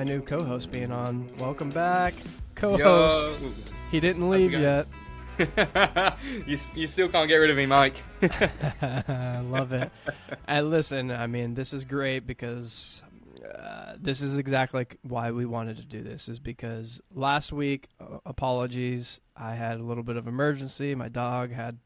episode two of my new co-host being on. Welcome back, co-host. Yo. He didn't leave yet. you, you still can't get rid of me, Mike. I love it. And listen, I mean, this is great because uh, this is exactly why we wanted to do this. Is because last week, uh, apologies, I had a little bit of emergency. My dog had,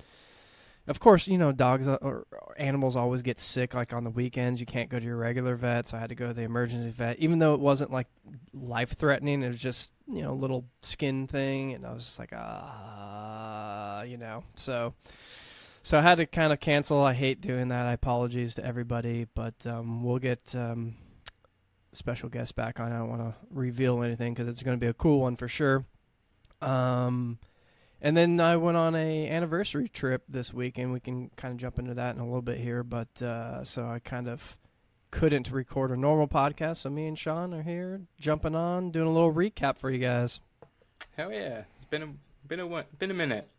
of course, you know, dogs uh, or, animals always get sick. Like on the weekends, you can't go to your regular vet, so I had to go to the emergency vet. Even though it wasn't like life threatening, it was just you know a little skin thing, and I was just like, ah, you know, so. So I had to kind of cancel. I hate doing that. I apologize to everybody, but um, we'll get um, special guests back on. I don't want to reveal anything because it's going to be a cool one for sure. Um, and then I went on a anniversary trip this week, and we can kind of jump into that in a little bit here. But uh, so I kind of couldn't record a normal podcast, so me and Shaun are here jumping on, doing a little recap for you guys. Hell yeah! It's been a been a been a minute.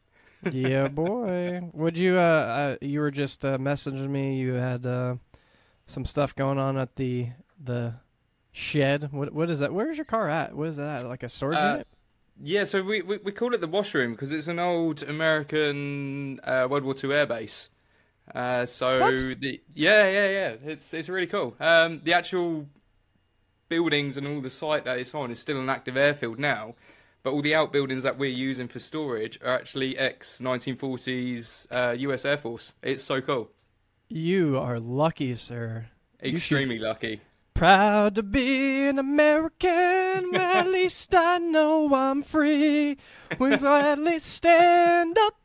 yeah, boy. Would you? Uh, uh, you were just uh, messaging me. You had uh, some stuff going on at the the shed. What what is that? Where's your car at? What is that? Like a storage Uh, unit? Yeah, so we, we we call it the washroom because it's an old American uh, World War II air base. Uh, so What? the yeah yeah yeah it's it's really cool. Um, the actual buildings and all the site that it's on is still an active airfield now, but all the outbuildings that we're using for storage are actually ex 1940s uh, U.S. Air Force. It's so cool. You are lucky, sir. You should- Extremely lucky. Proud to be an American. well, at least I know I'm free. We gladly stand up.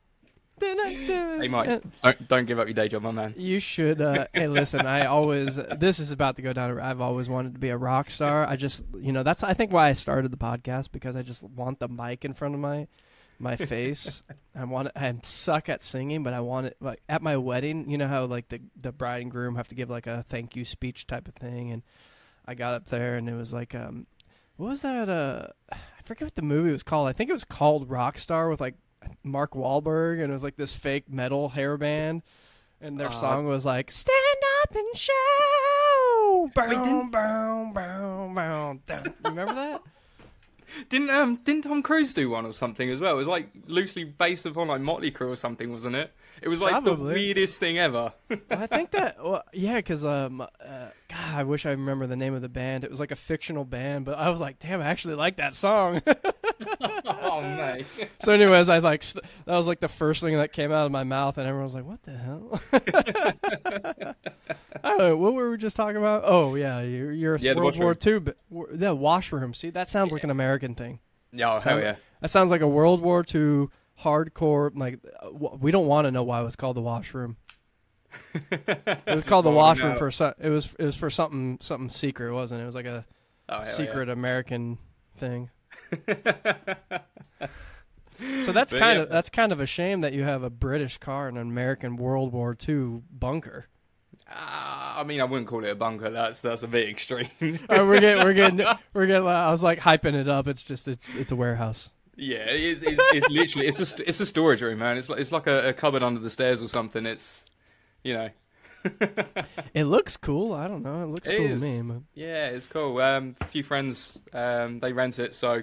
Hey Mike, don't don't give up your day job, my man. You should. Uh, hey, listen. I always. This is about to go down. I've always wanted to be a rock star. I just, you know, that's. I think why I started the podcast because I just want the mic in front of my, my face. I want. I suck at singing, but I want it. Like at my wedding, you know how like the the bride and groom have to give like a thank you speech type of thing, and I got up there and it was like, um, what was that? Uh, I forget what the movie was called. I think it was called Rockstar with like Mark Wahlberg, and it was like this fake metal hair band, and their Uh, song was like "Stand up and shout." Bow, didn't- bow, bow, bow, remember that? Didn't um didn't Tom Cruise do one or something as well? It was like loosely based upon like Motley Crue or something, wasn't it? It was like Probably. the weirdest thing ever. I think that, well, yeah, because um, uh, God, I wish I remember the name of the band. It was like a fictional band, but I was like, damn, I actually like that song. oh mate. so, anyways, I like st- that was like the first thing that came out of my mouth, and everyone was like, "What the hell?" I don't know. What were we just talking about? Oh, yeah, you're, you're a Yeah, the World War. II. But, yeah, washroom. See, that sounds like an American thing. Yeah, oh, hell yeah. That sounds like a World War II hardcore. Like, uh, we don't want to know why it was called the washroom. It was called the Oh, washroom no. for some. It was it was for something something secret, wasn't it? It was like a Oh, hell secret American thing. So that's But kind yeah. of that's kind of a shame that you have a British car in an American World War II bunker. Ah, I mean, I wouldn't call it a bunker. That's that's a bit extreme. Uh, we're getting we're getting we're getting. I was like hyping it up. It's just it's it's a warehouse. Yeah, it's, it's, it's literally it's a it's a storage room, man. It's like it's like a, a cupboard under the stairs or something. It's you know. It looks cool. I don't know. It looks It cool is. to me. But Yeah, it's cool. Um, a few friends, um, they rent it, so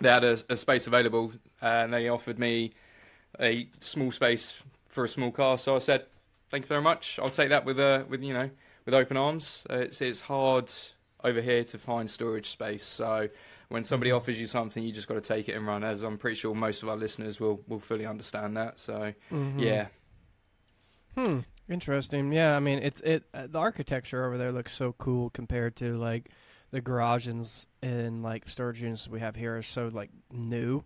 they had a, a space available, and they offered me a small space for a small car. So I said, "Thank you very much. I'll take that with uh, with you know with open arms." Uh, it's it's hard over here to find storage space, so when somebody offers you something, you just got to take it and run. As I'm pretty sure most of our listeners will will fully understand that. So Mhm. yeah, Hmm. Interesting. Yeah. I mean, it's it. Uh, the architecture over there looks so cool compared to like the garages and like storage units we have here are so like new.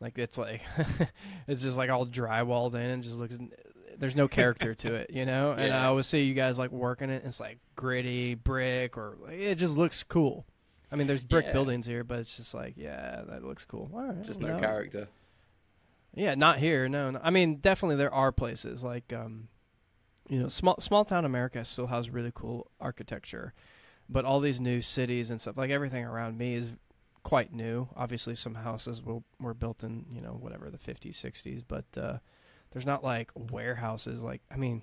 Like it's like it's just like all drywalled in and just looks. There's no character to it, you know. And I Yeah. always see you guys like working it. It's like gritty brick or it just looks cool. I mean, there's brick Yeah. buildings here, but it's just like, yeah, that looks cool. All right, just no no. character. Yeah, not here. No, no. I mean, definitely there are places like, um, you know, small small town America still has really cool architecture, but all these new cities and stuff, like everything around me is quite new. Obviously, some houses will, were built in you know whatever the 50s, 60s, but uh, there's not like warehouses. Like, I mean,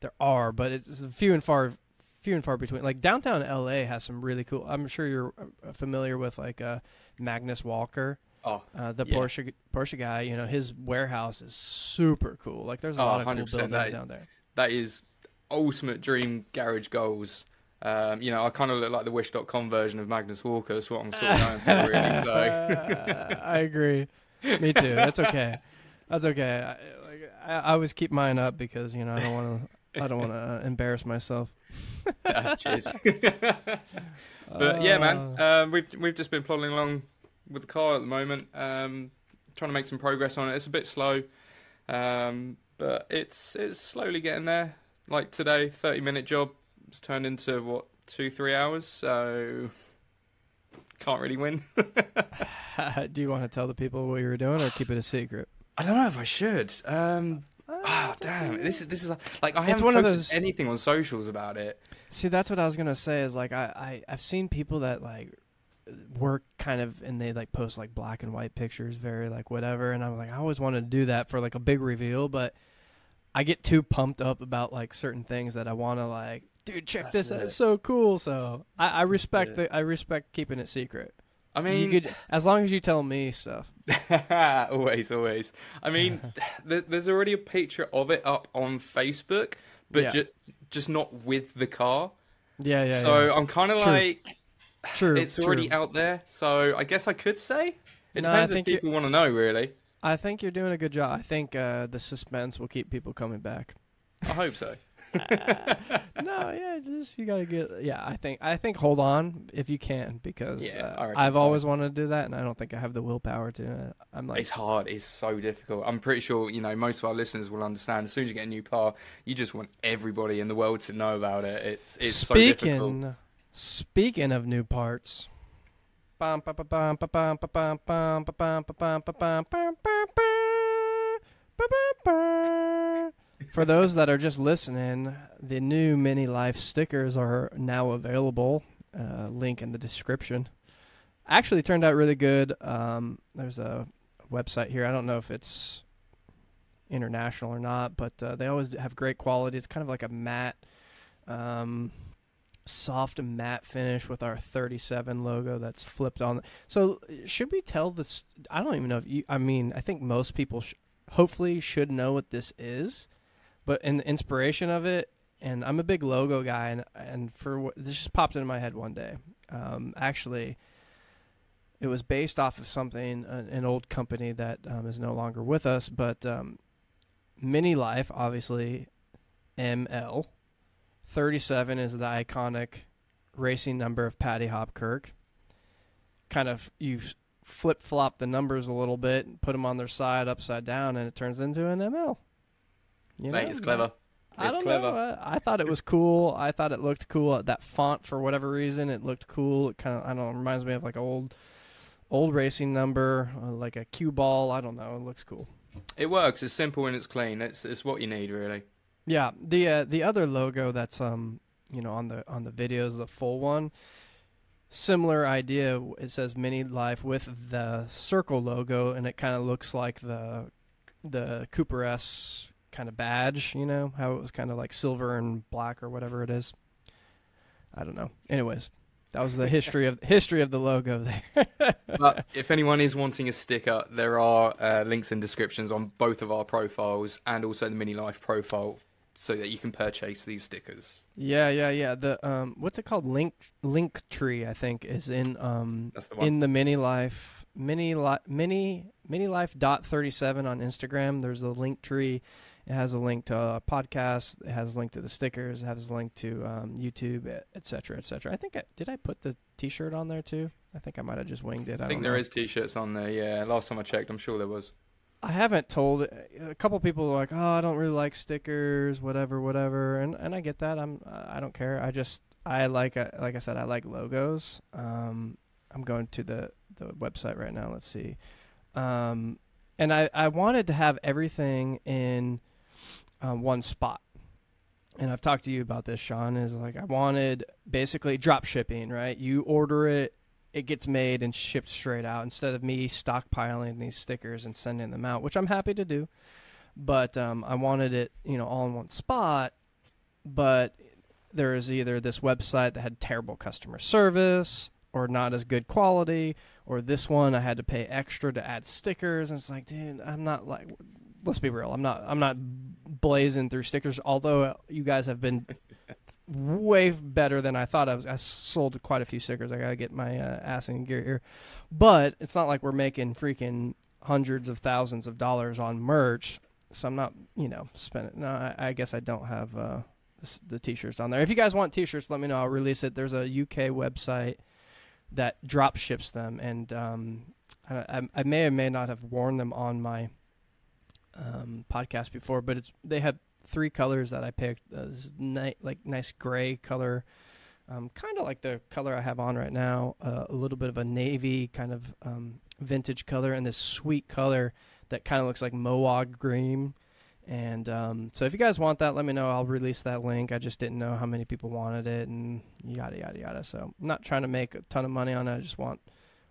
there are, but it's few and far few and far between. Like downtown LA has some really cool. I'm sure you're uh, familiar with like uh, Magnus Walker. Oh, Uh, the Yeah. Porsche Porsche guy, you know, his warehouse is super cool. Like, there's a Oh, lot of cool buildings That- down there. that is ultimate dream garage goals. Um, you know, I kind of look like the Wish.com version of Magnus Walker. That's what I'm sort of going for, really. So, I agree. Me too. That's okay. That's okay. I, like, I, I always keep mine up because you know I don't want to. I don't want to uh, embarrass myself. cheers. but yeah, man, Uh, um, we've we've just been plodding along with the car at the moment, um, trying to make some progress on it. It's a bit slow, um, but it's it's slowly getting there. Like today, thirty minute job, it's turned into what two three hours. So can't really win. do you want to tell the people what you were doing or keep it a secret? I don't know if I should. Um, Up to damn! This is this is like I haven't posted those- anything on socials about it. See, that's what I was gonna say. Is like I, I I've seen people that like work kind of and they like post like black and white pictures, very like whatever. And I'm like, I always wanted to do that for like a big reveal, but I get too pumped up about like certain things that I want to like, dude, check That's this out. it. It's so cool. So I, I respect the I respect keeping it secret. I mean, you could as long as you tell me stuff. always, always. I mean, th- there's already a picture of it up on Facebook, but Yeah. ju- just not with the car. Yeah, yeah. so yeah. I'm kind of like, true. it's already out there. So I guess I could say. It No, depends if people want to know, really. I think you're doing a good job. I think uh, the suspense will keep people coming back. I hope so. No, yeah, just you gotta get. Yeah, I think I think hold on if you can because Yeah, uh, I've so. always wanted to do that, and I don't think I have the willpower to. Uh, I'm like, It's hard. It's so difficult. I'm pretty sure you know most of our listeners will understand. As soon as you get a new car, you just want everybody in the world to know about it. It's it's so difficult. speaking speaking of new parts. For those that are just listening, the new Mini Life stickers are now available. Uh, link in the description. Actually, turned out really good. Um, there's a website here. I don't know if it's international or not, but uh, they always have great quality. It's kind of like a matte, um, soft matte finish with our 37 logo that's flipped on. So should we tell this? I don't even know if you. I mean, I think most people sh- hopefully should know what this is, but in the inspiration of it. And I'm a big logo guy, and and for what this just popped into my head one day. Um, actually, it was based off of something an, an old company that um, is no longer with us, but um, Mini Life, obviously, ML. 37 is the iconic racing number of Paddy Hopkirk. Kind of, you flip flop the numbers a little bit and put them on their side upside down, and it turns into an ML. You Mate, know? it's clever. I It's don't clever. know. I, I thought it was cool. I thought it looked cool. That font, for whatever reason, it looked cool. It kind of, I don't know, reminds me of like old, old racing number, uh, like a cue ball. I don't know. It looks cool. It works. It's simple and it's clean. It's it's what you need, really. Yeah, the uh, the other logo that's um you know on the on the videos, the full one, similar idea. It says Mini Life with the circle logo, and it kind of looks like the the Cooper S kind of badge. You know how it was kind of like silver and black or whatever it is. I don't know. Anyways, that was the history of history of the logo there. But if anyone is wanting a sticker, there are uh, links and descriptions on both of our profiles and also the Mini Life profile, so that you can purchase these stickers. yeah, yeah, yeah. The um, what's it called? Link Link Tree, I think, is in um That's the one. in the mini life mini li- mini mini life dot 37 on instagram there's a Linktree it has a link to a podcast it has a link to the stickers it has a link to um, youtube etc etc i think I, did i put the t-shirt on there too i think i might have just winged it i, I think there know. is t-shirts on there. Yeah, last time I checked, I'm sure there was. i haven't told a couple people are like oh i don't really like stickers whatever whatever and and i get that i'm i don't care i just i like uh, like i said i like logos um i'm going to the the website right now let's see um and i i wanted to have everything in uh, one spot and i've talked to you about this shaun is like i wanted basically drop shipping right you order it it gets made and shipped straight out instead of me stockpiling these stickers and sending them out, which I'm happy to do. But um, I wanted it, you know, all in one spot. But there is either this website that had terrible customer service or not as good quality, or this one I had to pay extra to add stickers. And it's like, dude, I'm not like, let's be real, I'm not, I'm not blazing through stickers. Although you guys have been way better than I thought I was. I sold quite a few stickers. I gotta get my uh, ass in gear here, but it's not like we're making freaking hundreds of thousands of dollars on merch. So I'm not, you know, spending. No, I, I guess I don't have uh, the t-shirts on there. If you guys want t-shirts, let me know. I'll release it. There's a UK website that drop ships them, and um, I, I, may or may not have worn them on my um, podcast before, but it's they have three colors that I picked. Uh, this ni- like nice gray color, um, kind of like the color I have on right now. Uh, a little bit of a navy kind of um, vintage color, and this sweet color that kind of looks like Mohawk green. And um, so if you guys want that, let me know. I'll release that link. I just didn't know how many people wanted it, and yada yada yada. So I'm not trying to make a ton of money on it. I just want.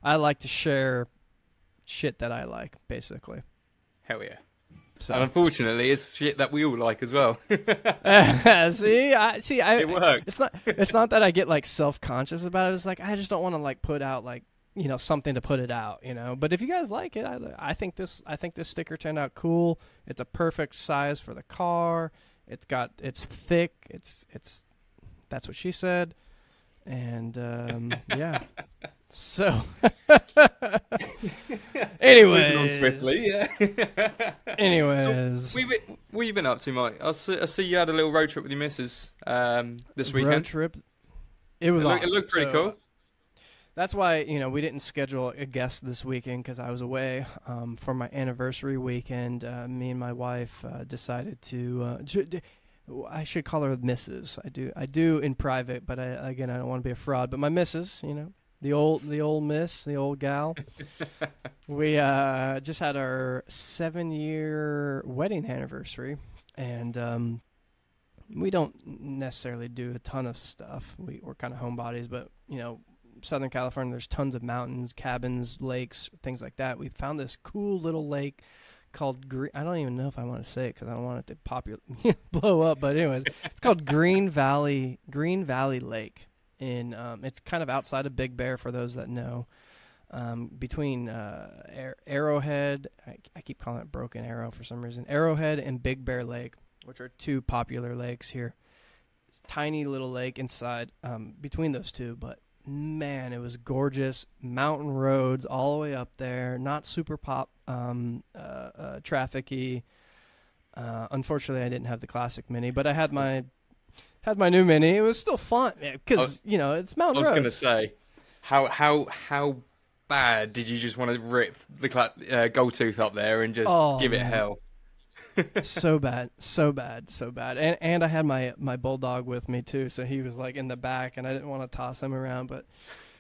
I like to share shit that I like, basically. Hell yeah. So. And unfortunately, it's shit that we all like as well. see, I see. I, it works. It's not. It's not that I get like self conscious about it. It's like I just don't want to like put out like you know something to put it out. You know. But if you guys like it, I, I think this. I think this sticker turned out cool. It's a perfect size for the car. It's got. It's thick. It's. It's. That's what she said. And um, yeah. So, anyways, swiftly, yeah. anyways, so we, what have you been up to, Mike? I see, I see you had a little road trip with your missus um, this weekend. Road trip. It was. It, awesome. it looked pretty so, cool. That's why you know we didn't schedule a guest this weekend because I was away um, for my anniversary weekend. Uh, me and my wife uh, decided to. Uh, I should call her Mrs. I do. I do in private, but I, again, I don't want to be a fraud. But my Mrs. You know, the old the old miss, the old gal. we uh, just had our seven year wedding anniversary, and um, we don't necessarily do a ton of stuff. We, we're kind of homebodies, but you know, Southern California, there's tons of mountains, cabins, lakes, things like that. We found this cool little lake called Green. I don't even know if I want to say it because I don't want it to popular blow up. But anyways, it's called Green Valley Green Valley Lake in um, it's kind of outside of Big Bear for those that know. Um, between uh, Arrowhead, I, I, keep calling it Broken Arrow for some reason. Arrowhead and Big Bear Lake, which are two popular lakes here. Tiny little lake inside um, between those two, but man, it was gorgeous. Mountain roads all the way up there, not super pop um, uh, uh, trafficy. Uh, unfortunately, I didn't have the classic mini, but I had my had my new mini. It was still fun because you know it's mountain. I was going to say, how how how bad did you just want to rip the uh, gold tooth up there and just oh, give it man. hell? so bad, so bad, so bad. And and I had my my bulldog with me too, so he was like in the back, and I didn't want to toss him around, but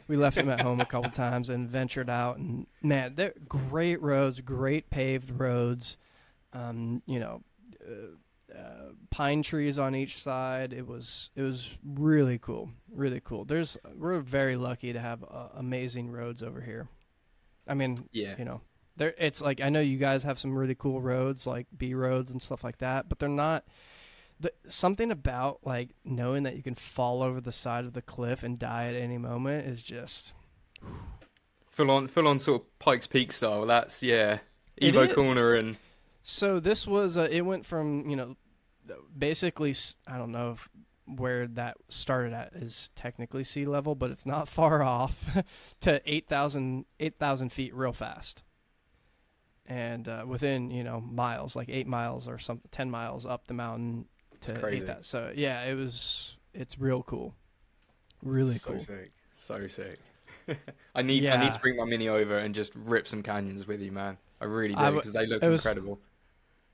we left him at home a couple times and ventured out. And man, they're great roads, great paved roads. Um, you know. Uh, uh, pine trees on each side. It was it was really cool, really cool. There's we're very lucky to have uh, amazing roads over here. I mean, yeah, you know, there it's like I know you guys have some really cool roads like B roads and stuff like that, but they're not. The, something about like knowing that you can fall over the side of the cliff and die at any moment is just full on, full on sort of Pikes Peak style. That's yeah, Evo corner and so this was uh, it went from you know basically I don't know if where that started at is technically sea level, but it's not far off to 8,000 8, feet real fast. And uh, within you know miles, like eight miles or something, ten miles up the mountain to eight that. So yeah, it was it's real cool, really so cool. So sick, so sick. I need yeah. I need to bring my mini over and just rip some canyons with you, man. I really do because they look was, incredible.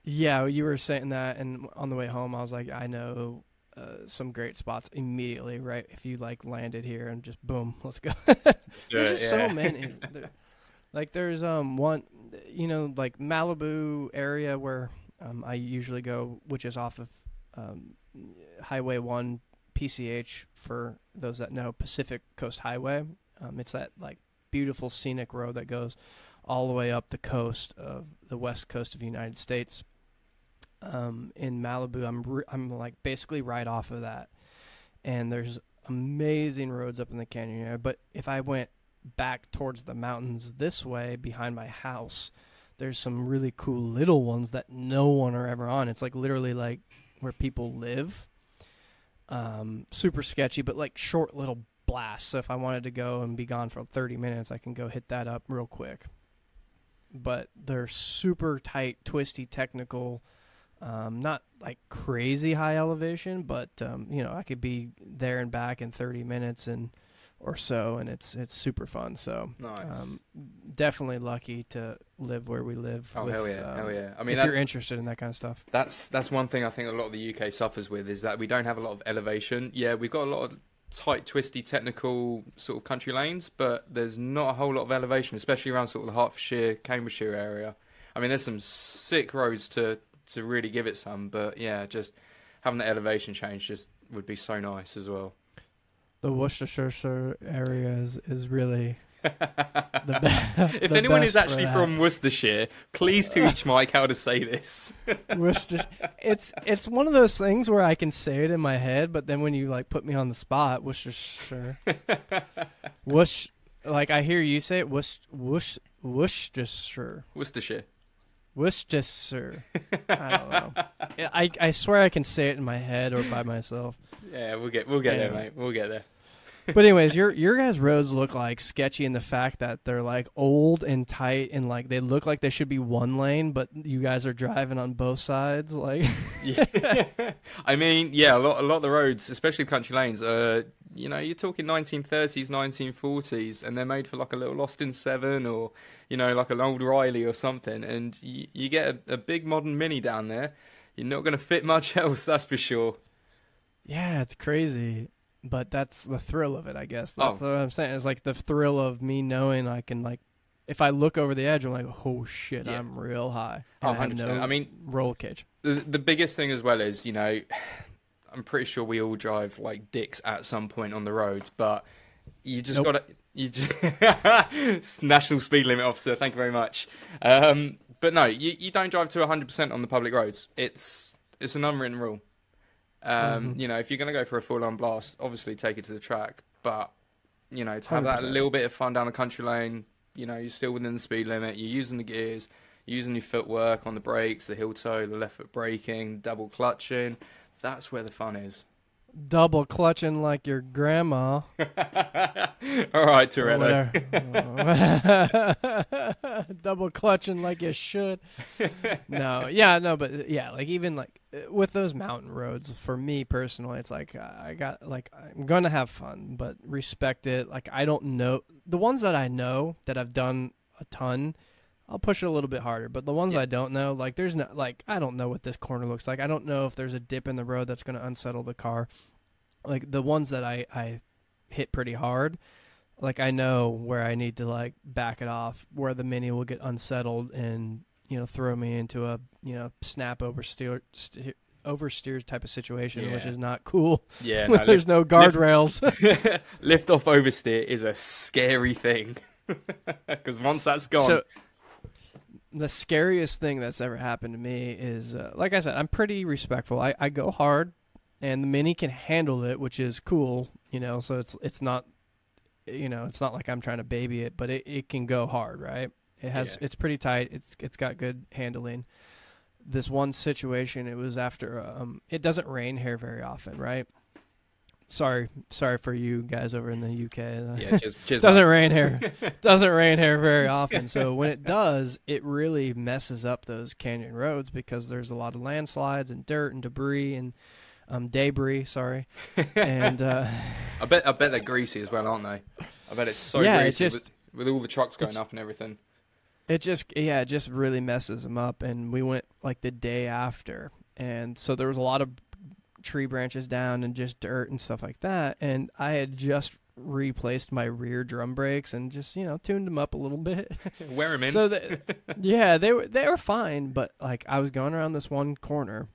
Yeah, you were saying that, and on the way home, I was like, I know uh, some great spots immediately. Right, if you like landed here and just boom, let's go. let's there's it, just yeah. so many. There, like there's um one, you know, like Malibu area where um, I usually go, which is off of um, Highway One PCH for those that know Pacific Coast Highway. Um, it's that like beautiful scenic road that goes all the way up the coast of the west coast of the United States um, in Malibu. I'm re- I'm like basically right off of that, and there's amazing roads up in the canyon area. But if I went back towards the mountains this way behind my house, there's some really cool little ones that no one are ever on. It's like literally like where people live. Um, super sketchy, but like short little blasts. So if I wanted to go and be gone for 30 minutes, I can go hit that up real quick. But they're super tight, twisty, technical. Um, not like crazy high elevation, but um, you know I could be there and back in 30 minutes and or so, and it's it's super fun. So Nice. um, definitely lucky to live where we live. oh with, hell yeah, um, hell yeah. I mean if you're interested in that kind of stuff. that's that's one thing I think a lot of the UK suffers with is that we don't have a lot of elevation. Yeah, we've got a lot of tight, twisty, technical sort of country lanes, but there's not a whole lot of elevation, especially around sort of the Hertfordshire, Cambridgeshire area. I mean, there's some sick roads to to really give it some, but yeah, just having the elevation change just would be so nice as well. The Worcestershire area is, is really the best. if anyone is actually from Worcestershire, please teach Mike how to say this. Worcester, it's it's one of those things where I can say it in my head, but then when you like put me on the spot, Worcestershire, Worc, like I hear you say it, Worc, Worcestershire, Worcestershire. Worcestershire. I don't know. I I swear I can say it in my head or by myself. Yeah, we'll get we'll get there, mate. We'll get there. But anyways, your your guys' roads look like sketchy in the fact that they're like old and tight and like they look like they should be one lane, but you guys are driving on both sides. Like, Yeah. I mean, yeah, a lot, a lot of the roads, especially country lanes, uh, you know, you're talking 1930s, 1940s, and they're made for like a little Austin Seven or, you know, like an old Riley or something. And you, you get a, a big modern Mini down there, you're not going to fit much else, that's for sure. yeah, it's crazy, but that's the thrill of it, I guess. Oh. That's what I'm saying. It's like the thrill of me knowing I can like, if I look over the edge, I'm like, oh shit, Yeah. I'm real high. Oh, I 100%. no I mean, roll cage. the, the biggest thing as well is, you know, I'm pretty sure we all drive like dicks at some point on the roads, but you just Nope. gotta you just national speed limit officer. Thank you very much. Um, but no, you, you don't drive to 100 percent on the public roads. It's it's an unwritten rule. Um, Mhm. You know, if you're gonna go for a full on blast, obviously take it to the track, but you know, to have that 100%. little bit of fun down the country lane, you know, you're still within the speed limit. You're using the gears, you're using your footwork on the brakes, the heel toe, the left foot braking, double clutching. That's where the fun is. Double clutching like your grandma. All right, or whatever. Double clutching like you should. No, yeah, no, but yeah, like even like with those mountain roads, for me personally, it's like I got like I'm gonna have fun, but respect it. Like I don't know the ones that I know that I've done a ton. I'll push it a little bit harder, but the ones Yeah. I don't know, like there's no like I don't know what this corner looks like. I don't know if there's a dip in the road that's going to unsettle the car. Like the ones that I I hit pretty hard, like I know where I need to like back it off, where the mini will get unsettled and you know throw me into a you know snap oversteer steer, oversteer type of situation, which is not cool. Yeah, no, there's no guardrails. lift, lift off oversteer is a scary thing because once that's gone, So the scariest thing that's ever happened to me is, uh, like I said, I'm pretty respectful. I, I go hard, and the mini can handle it, which is cool. You know, so it's it's not, you know, it's not like I'm trying to baby it, but it, it can go hard, right? It has Yeah. it's pretty tight. It's it's got good handling. This one situation, it was after um, it doesn't rain here very often, right? Sorry, sorry for you guys over in the UK. yeah, cheers, cheers, doesn't rain here. doesn't rain here very often. So when it does, it really messes up those canyon roads because there's a lot of landslides and dirt and debris and um, debris. Sorry, and uh, I bet I bet they're greasy as well, aren't they? I bet it's so Yeah, greasy just- with, with all the trucks going up and everything. it just yeah, it just really messes them up. And we went like the day after, and so there was a lot of tree branches down and just dirt and stuff like that. And I had just replaced my rear drum brakes and just you know tuned them up a little bit. Wear them in. So the, yeah, they were they were fine, but like I was going around this one corner,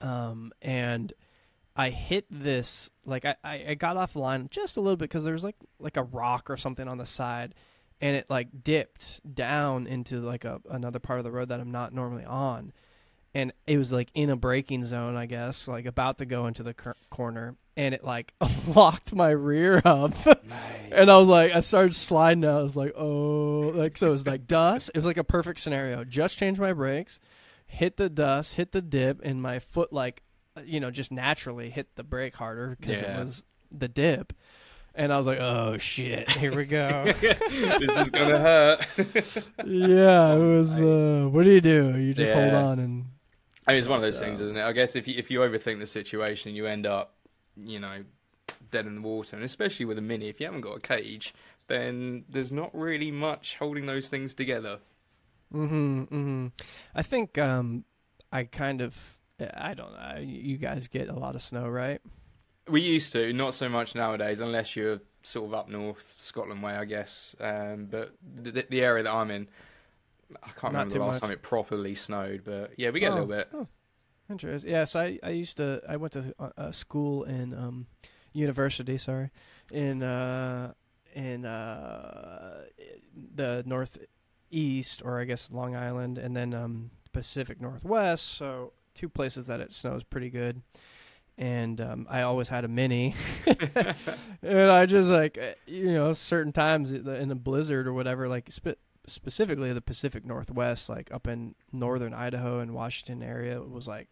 um, and I hit this like I, I, got off the line just a little bit because there was like like a rock or something on the side, and it like dipped down into like a another part of the road that I'm not normally on, and it was like in a braking zone, I guess, like about to go into the cor- corner, and it like locked my rear up, and I was like, I started sliding. Out. I was like, oh, like so it was like dust. It was like a perfect scenario. Just changed my brakes, hit the dust, hit the dip, and my foot like, you know, just naturally hit the brake harder because Yeah. it was the dip. And I was like, "Oh shit, here we go." this is gonna hurt. yeah, it was. Uh, what do you do? You just hold on and I mean, it's one of those things, isn't it? I guess if you if you overthink the situation, you end up, you know, dead in the water. And especially with a mini, if you haven't got a cage, then there's not really much holding those things together. Mm-hmm. Mm-hmm. I think um, I kind of. I don't know. You guys get a lot of snow, right? We used to, not so much nowadays, unless you're sort of up north, Scotland way, I guess. Um, but the, the area that I'm in, I can't Not remember the last much. time it properly snowed, but yeah, we get a Oh. little bit. Interesting. Yeah. So I, I used to. I went to a, a school in um, university. Sorry, in uh, in uh, the northeast, or I guess Long Island, and then um, Pacific Northwest. So two places that it snows pretty good. And um, I always had a mini, and I just like eh, you know certain times in a blizzard or whatever, like specifically the Pacific Northwest, like up in northern Idaho and Washington area, it was like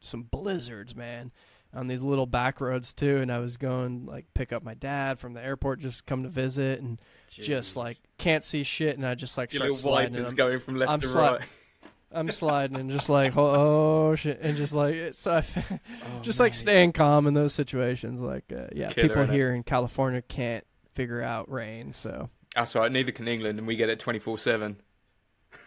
some blizzards, man, on these little back roads too. And I was going like pick up my dad from the airport, just come to visit, and just like can't see shit, and I just like your start sliding. I'm- going from left I'm to sli- right. I'm sliding and just like oh, oh, shit, and just like it's I, Oh, just like staying calm in those situations. Like uh, yeah, Killer, people here in California can't figure out rain, so That's right. Neither can England, and we get it twenty four seven.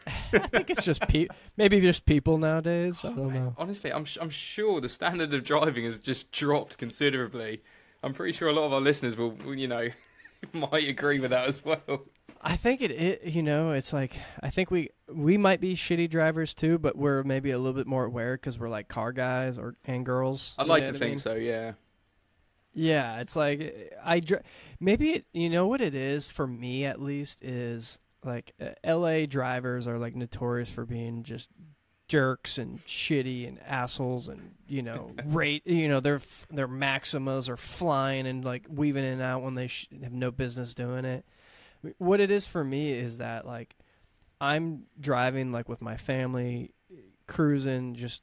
I think it's just pe- maybe just people nowadays. I don't know. Honestly, I'm I'm sure the standard of driving has just dropped considerably. I'm pretty sure a lot of our listeners will, you know, might agree with that as well. I think it, it you know it's like I think we we might be shitty drivers too, but we're maybe a little bit more aware because we're like car guys or and girls. I'd like to think mean? so. Yeah. Yeah, it's like I dri- maybe it, you know what it is for me at least is like uh, L.A. drivers are like notorious for being just jerks and shitty and assholes and you know rate you know their their maximas are flying and like weaving in and out when they sh- have no business doing it. What it is for me is that like I'm driving like with my family, cruising, just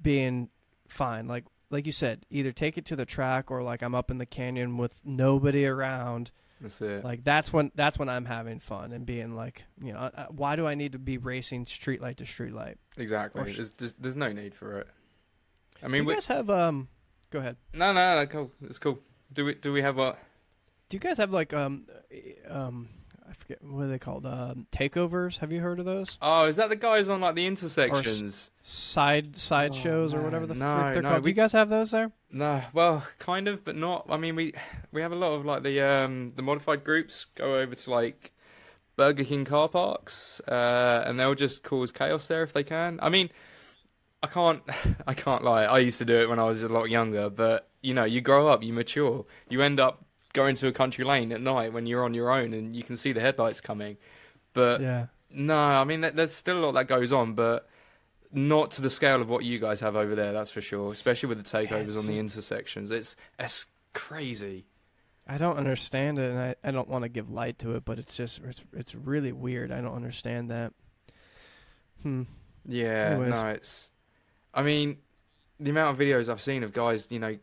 being fine. Like like you said, either take it to the track or like I'm up in the canyon with nobody around. That's it. Like that's when that's when I'm having fun and being like, you know, why do I need to be racing street light to street light? exactly. sh- There's, there's there's no need for it. I mean, Do you we, guys have um? Go ahead. no, no, no, cool. It's cool. Do we do we have what? Do you guys have like um uh, um I forget what are they called um takeovers? Have you heard of those? Oh, is that the guys on like the intersections? Side side Oh, shows or whatever the man, frick they're no, called. Do we- you guys have those there? No, well, kind of, but not. I mean, we we have a lot of like the um the modified groups go over to like Burger King car parks, uh, and they'll just cause chaos there if they can. I mean, I can't I can't lie. I used to do it when I was a lot younger, but you know, you grow up, you mature, you end up going to a country lane at night when you're on your own and you can see the headlights coming. But yeah. no, I mean, there's still a lot that goes on, but not to the scale of what you guys have over there. That's for sure. Especially with the takeovers on the just- intersections, it's it's crazy. I don't understand it, and I, I don't want to give light to it, but it's just it's it's really weird. I don't understand that. Hmm. Yeah, Anyways. no, it's. I mean, the amount of videos I've seen of guys, you know,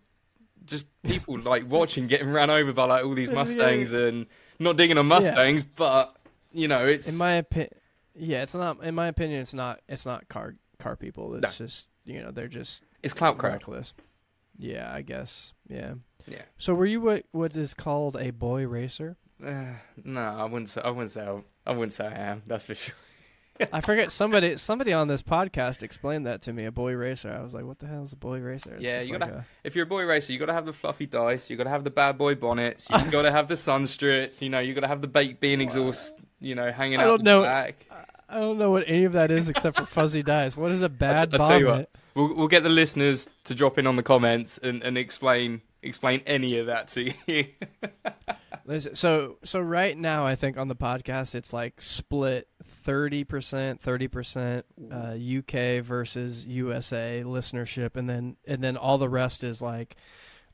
just people like watching getting ran over by like all these Yeah. Mustangs and not digging on Mustangs, but you know, it's In my opinion, yeah, it's not. In my opinion, it's not. It's not car car people. It's just you know they're just it's clout reckless. Yeah, I guess. Yeah. Yeah. So were you what what is called a boy racer? Uh, no, I wouldn't say. I wouldn't say. I, I wouldn't say I am. That's for sure. I forget somebody somebody on this podcast explained that to me. A boy racer. I was like, what the hell is a boy racer? It's Yeah, you gotta- If you're a boy racer, you got to have the fluffy dice. You got to have the bad boy bonnets. You got to have the sun strips. You know, you got to have the baked bean exhaust. You know, hanging out. I don't the know. back. a- I don't know what any of that is except for fuzzy dice. What is a bad I'll tell you bonnet? We'll we'll get the listeners to drop in on the comments and, and explain explain any of that to you. Listen, so so right now, I think on the podcast it's like split thirty percent, thirty percent uh, UK versus USA listenership, and then and then all the rest is like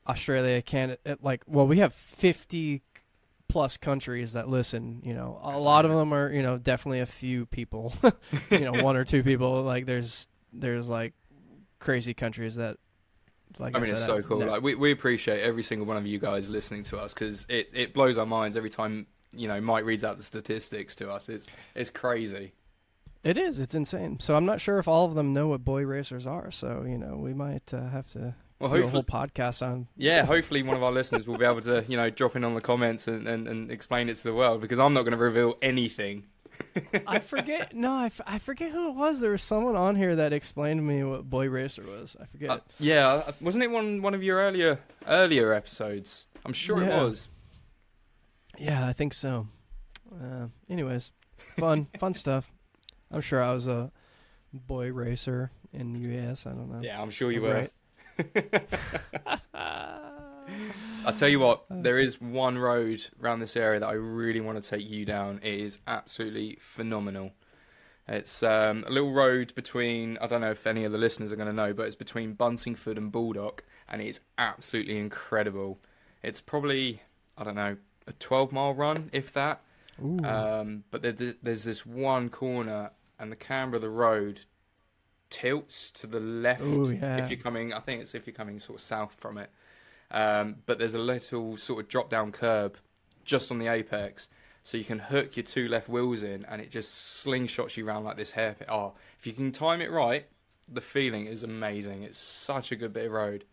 Australia, Canada. Like, well, we have fifty plus countries that listen. You know, a That's lot of them are you know definitely a few people. you know, one or two people. Like, there's there's like crazy countries that. Like I mean, it's so cool. never- Like we, we appreciate every single one of you guys listening to us because it, it blows our minds every time you know Mike reads out the statistics to us. It's it's crazy. It is. It's insane. So I'm not sure if all of them know what boy racers are. So you know, we might uh, have to Well, do a whole podcast on. yeah, hopefully one of our listeners will be able to you know drop in on the comments and, and, and explain it to the world because I'm not going to reveal anything. I forget. No, I, f- I forget who it was. There was someone on here that explained to me what boy racer was. I forget. Uh, yeah, uh, wasn't it one one of your earlier earlier episodes? I'm sure Yeah. it was. yeah, I think so. Uh, anyways, fun fun stuff. I'm sure I was a boy racer in the US. I don't know. Yeah, I'm sure you were. Right. I'll tell you what, there is one road around this area that I really want to take you down. It is absolutely phenomenal. It's um, a little road between, I don't know if any of the listeners are going to know, but it's between Buntingford and Baldock, and it's absolutely incredible. It's probably, I don't know, a 12 mile run, if that. Um, but there, there's this one corner, and the camber of the road tilts to the left Ooh, yeah. if you're coming. I think it's if you're coming sort of south from it. Um, but there's a little sort of drop down curb just on the apex, so you can hook your two left wheels in, and it just slingshots you around like this hairpin. Oh, if you can time it right, the feeling is amazing. It's such a good bit of road.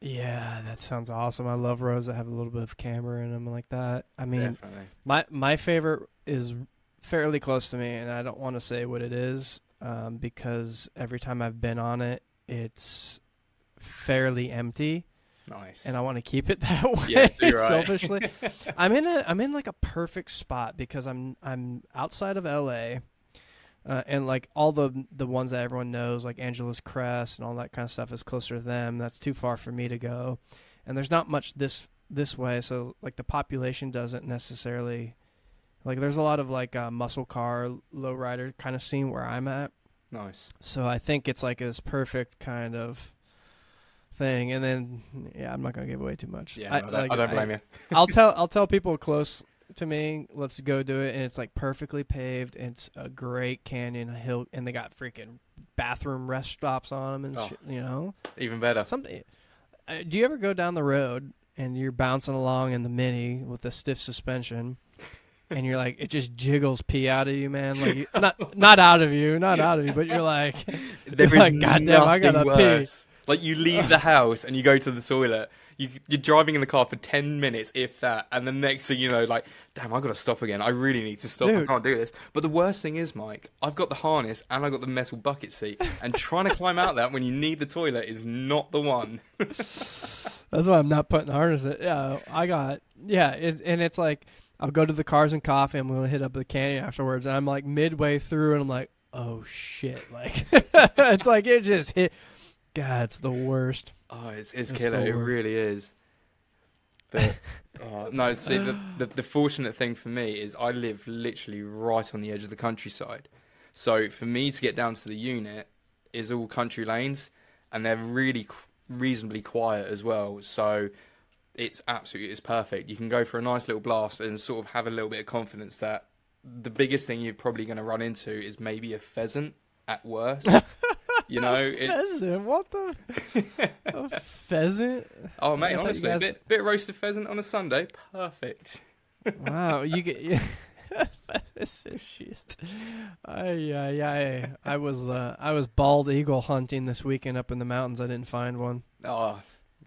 Yeah, that sounds awesome. I love roads that have a little bit of camber in them like that. I mean, Definitely. my my favorite is fairly close to me, and I don't want to say what it is um, because every time I've been on it, it's fairly empty, Nice. and I want to keep it that way. Yeah, too right. selfishly, I'm in a I'm in like a perfect spot because I'm I'm outside of LA. Uh, and like all the the ones that everyone knows, like Angeles Crest and all that kind of stuff, is closer to them. That's too far for me to go, and there's not much this this way. So like the population doesn't necessarily like. There's a lot of like uh, muscle car lowrider kind of scene where I'm at. nice. So I think it's like this perfect kind of thing. And then yeah, I'm not gonna give away too much. Yeah, I, I, don't, like, I don't blame you. I'll tell I'll tell people close to me, let's go do it, and it's like perfectly paved. It's a great canyon, a hill, and they got freaking bathroom rest stops on them, and Oh. shit, you know Even better. something. Uh, do you ever go down the road and you're bouncing along in the mini with a stiff suspension? And you're like, it just jiggles pee out of you, man. Like, you, not not out of you, not out of you, but you're like, There is You're like, "Goddamn, I gotta pee." Like you leave the house and you go to the toilet. You, you're driving in the car for ten minutes, if that, and the next thing you know, like, damn, I got to stop again. I really need to stop. I can't do this. But the worst thing is, Mike, I've got the harness and I've got the metal bucket seat, and trying to climb out that when you need the toilet is not the one. That's why I'm not putting the harness it. Yeah, I got yeah, it, and it's like I'll go to the cars and coffee. I'm gonna hit up the canyon afterwards, and I'm like midway through, and I'm like, oh shit! Like it's like it just hit. God, it's the worst. Oh, it's it's That's killer. It really is. But oh, no, see, the, the the fortunate thing for me is I live literally right on the edge of the countryside. So for me to get down to the unit is all country lanes, and they're really qu- reasonably quiet as well. So it's absolutely it's perfect. You can go for a nice little blast and sort of have a little bit of confidence that the biggest thing you're probably going to run into is maybe a pheasant at worst. you know, it's Pheasant? What the? a pheasant? Oh I mate, honestly, guys- bit bit roasted pheasant on a Sunday, perfect. Wow, you get. Yeah. this is shit. I yeah yeah. I was uh, I was bald eagle hunting this weekend up in the mountains. I didn't find one. Oh,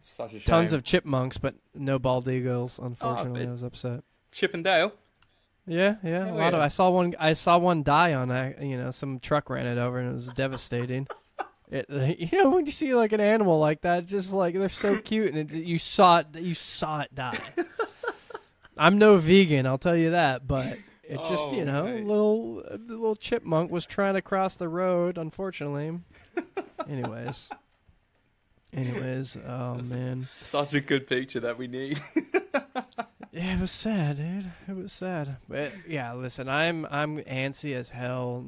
such a shame. Tons of chipmunks, but no bald eagles. Ah, unfortunately, but- I was upset. Chip and Dale. Yeah, yeah. Hell a lot of. I saw one. I saw one die on. a- You know, some truck ran it over, and it was devastating. It, you know, when you see like an animal like that, just like they're so cute, and it, you saw it, you saw it die. I'm no vegan, I'll tell you that, but it's just oh, you Oh, know, mate. little little chipmunk was trying to cross the road. Unfortunately, anyways, Anyways, oh man, Such a good picture that we need. Yeah, it was sad, dude. It was sad. But yeah, listen, I'm I'm antsy as hell.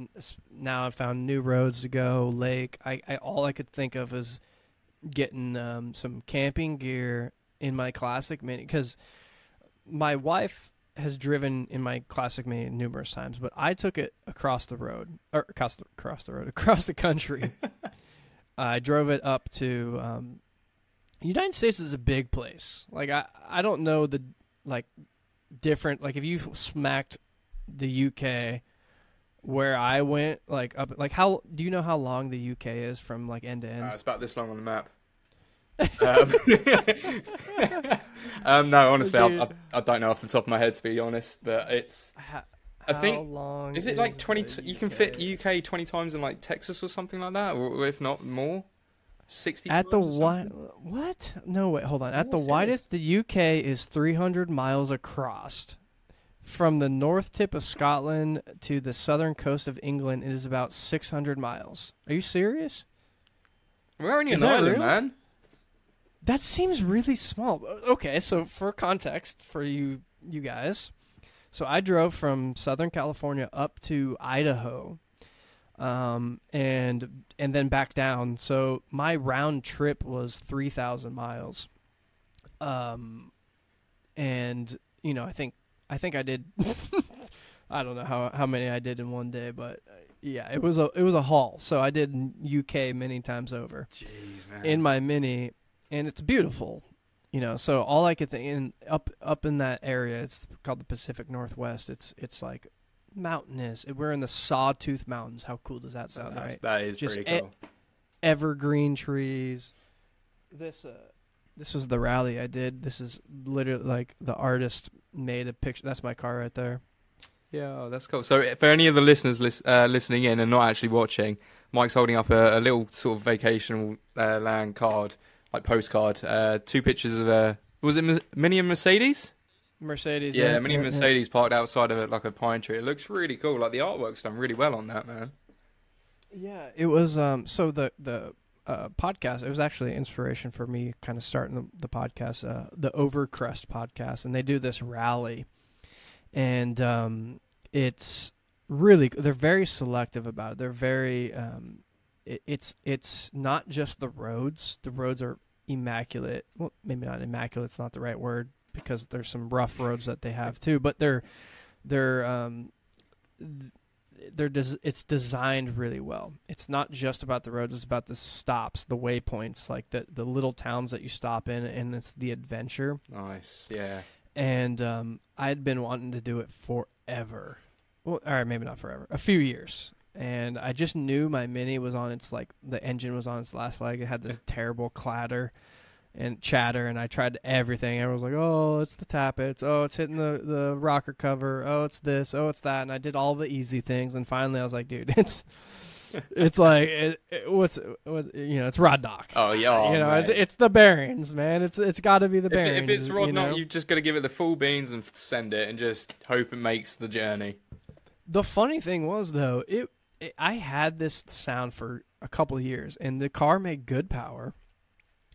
Now I found new roads to go, lake. I, I all I could think of was getting um, some camping gear in my classic mini because my wife has driven in my classic mini numerous times, but I took it across the road or across the, across the road across the country. I drove it up to um, United States is a big place. Like I I don't know the like different like if you smacked the UK where I went like up like how do you know how long the UK is from like end to end? Uh, it's about this long on the map. um, um, no, honestly, I, I, I don't know off the top of my head to be honest, but it's. How, I think- long Is it like twenty? T- you can fit UK twenty times in like Texas or something like that, or if not more, sixty. at the wi- what? No wait, hold on. At the widest, the UK is 300 miles across. From the north tip of Scotland to the southern coast of England, it is about 600 miles. Are you serious? We're only Is an island, real? man. That seems really small. Okay, so for context for you you guys, so I drove from Southern California up to Idaho, um, and and then back down. So my round trip was three thousand miles, um, and you know I think I think I did. I don't know how how many I did in one day, but uh, yeah, it was a it was a haul. So I did UK many times over Jeez, man. in my mini, and it's beautiful. You know, so all I could think in up up in that area, it's called the Pacific Northwest. It's it's like mountainous. We're in the Sawtooth Mountains. How cool does that sound, That's- right? That is Just pretty e- cool. Evergreen trees. This uh, this was the rally I did. This is literally like the artist made a picture. That's my car right there. Yeah, oh, that's cool. So, for any of the listeners lis- uh, listening in and not actually watching, Mike's holding up a, a little sort of vacational uh, land card, like postcard. Uh, two pictures of a was it Mini and Mercedes? Mercedes. Yeah, Mini yeah, and Mercedes parked outside of it like a pine tree. It looks really cool. Like the artwork's done really well on that, man. Yeah, it was. Um, so the the uh, podcast. It was actually inspiration for me, kind of starting the, the podcast, uh, the Overcrest podcast, and they do this rally, and um, it's really they're very selective about it. They're very. Um, it, it's it's not just the roads. The roads are immaculate. Well, maybe not immaculate. It's not the right word because there's some rough roads that they have too. But they're they're um, they're des- it's designed really well. It's not just about the roads; it's about the stops, the waypoints, like the the little towns that you stop in, and it's the adventure. Nice. Yeah. And um, I'd been wanting to do it forever. Well, all right, maybe not forever, a few years. And I just knew my Mini was on its like the engine was on its last leg. It had this terrible clatter and chatter, and I tried everything. Everyone was like, "Oh, it's the tappets. Oh, it's hitting the the rocker cover. Oh, it's this. Oh, it's that." And I did all the easy things, and finally, I was like, "Dude, it's it's like it, it- what's what you know, it's rod knock. Oh yeah. Oh, you know, it's, it's the bearings, man. It's it's got to be the if, bearings. if it's rod you knock, know? you just got to give it the full beans and send it, and just hope it makes the journey. The funny thing was though, it, it I had this sound for a couple of years, and the car made good power.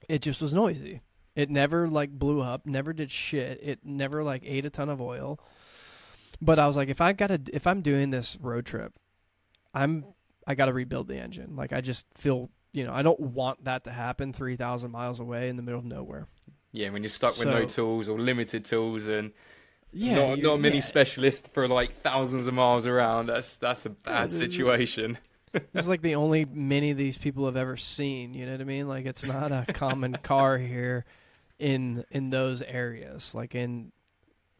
It just was noisy. It never like blew up, never did shit. It never like ate a ton of oil. But I was like, if I gotta, if I'm doing this road trip, I'm I gotta rebuild the engine. Like I just feel, you know, I don't want that to happen three thousand miles away in the middle of nowhere. Yeah, when you're stuck with no tools or limited tools and Yeah, not not a mini yeah. specialist for like thousands of miles around, that's that's a bad Yeah, situation. It's like the only mini these people have ever seen. You know what I mean? Like it's not a common car here in in those areas. Like in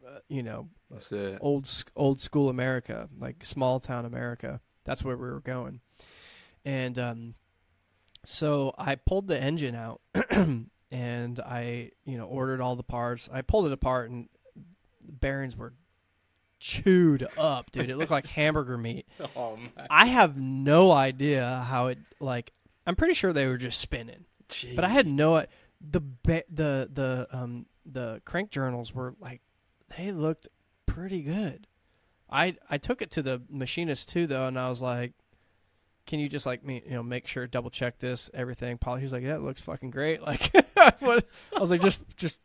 uh, you know old old school America, like small town America. That's where we were going. And um, so I pulled the engine out, and I you know ordered all the parts. I pulled it apart, and the bearings were chewed up, dude. It looked like hamburger meat. Oh man. I have no idea how it like. I'm pretty sure they were just spinning, but I had no. The the the um the crank journals were like they looked pretty good. I I took it to the machinist too though, and I was like, can you just like me, you know, make sure double check this everything? Polly, he's like, yeah, it looks fucking great. Like. I was like, just just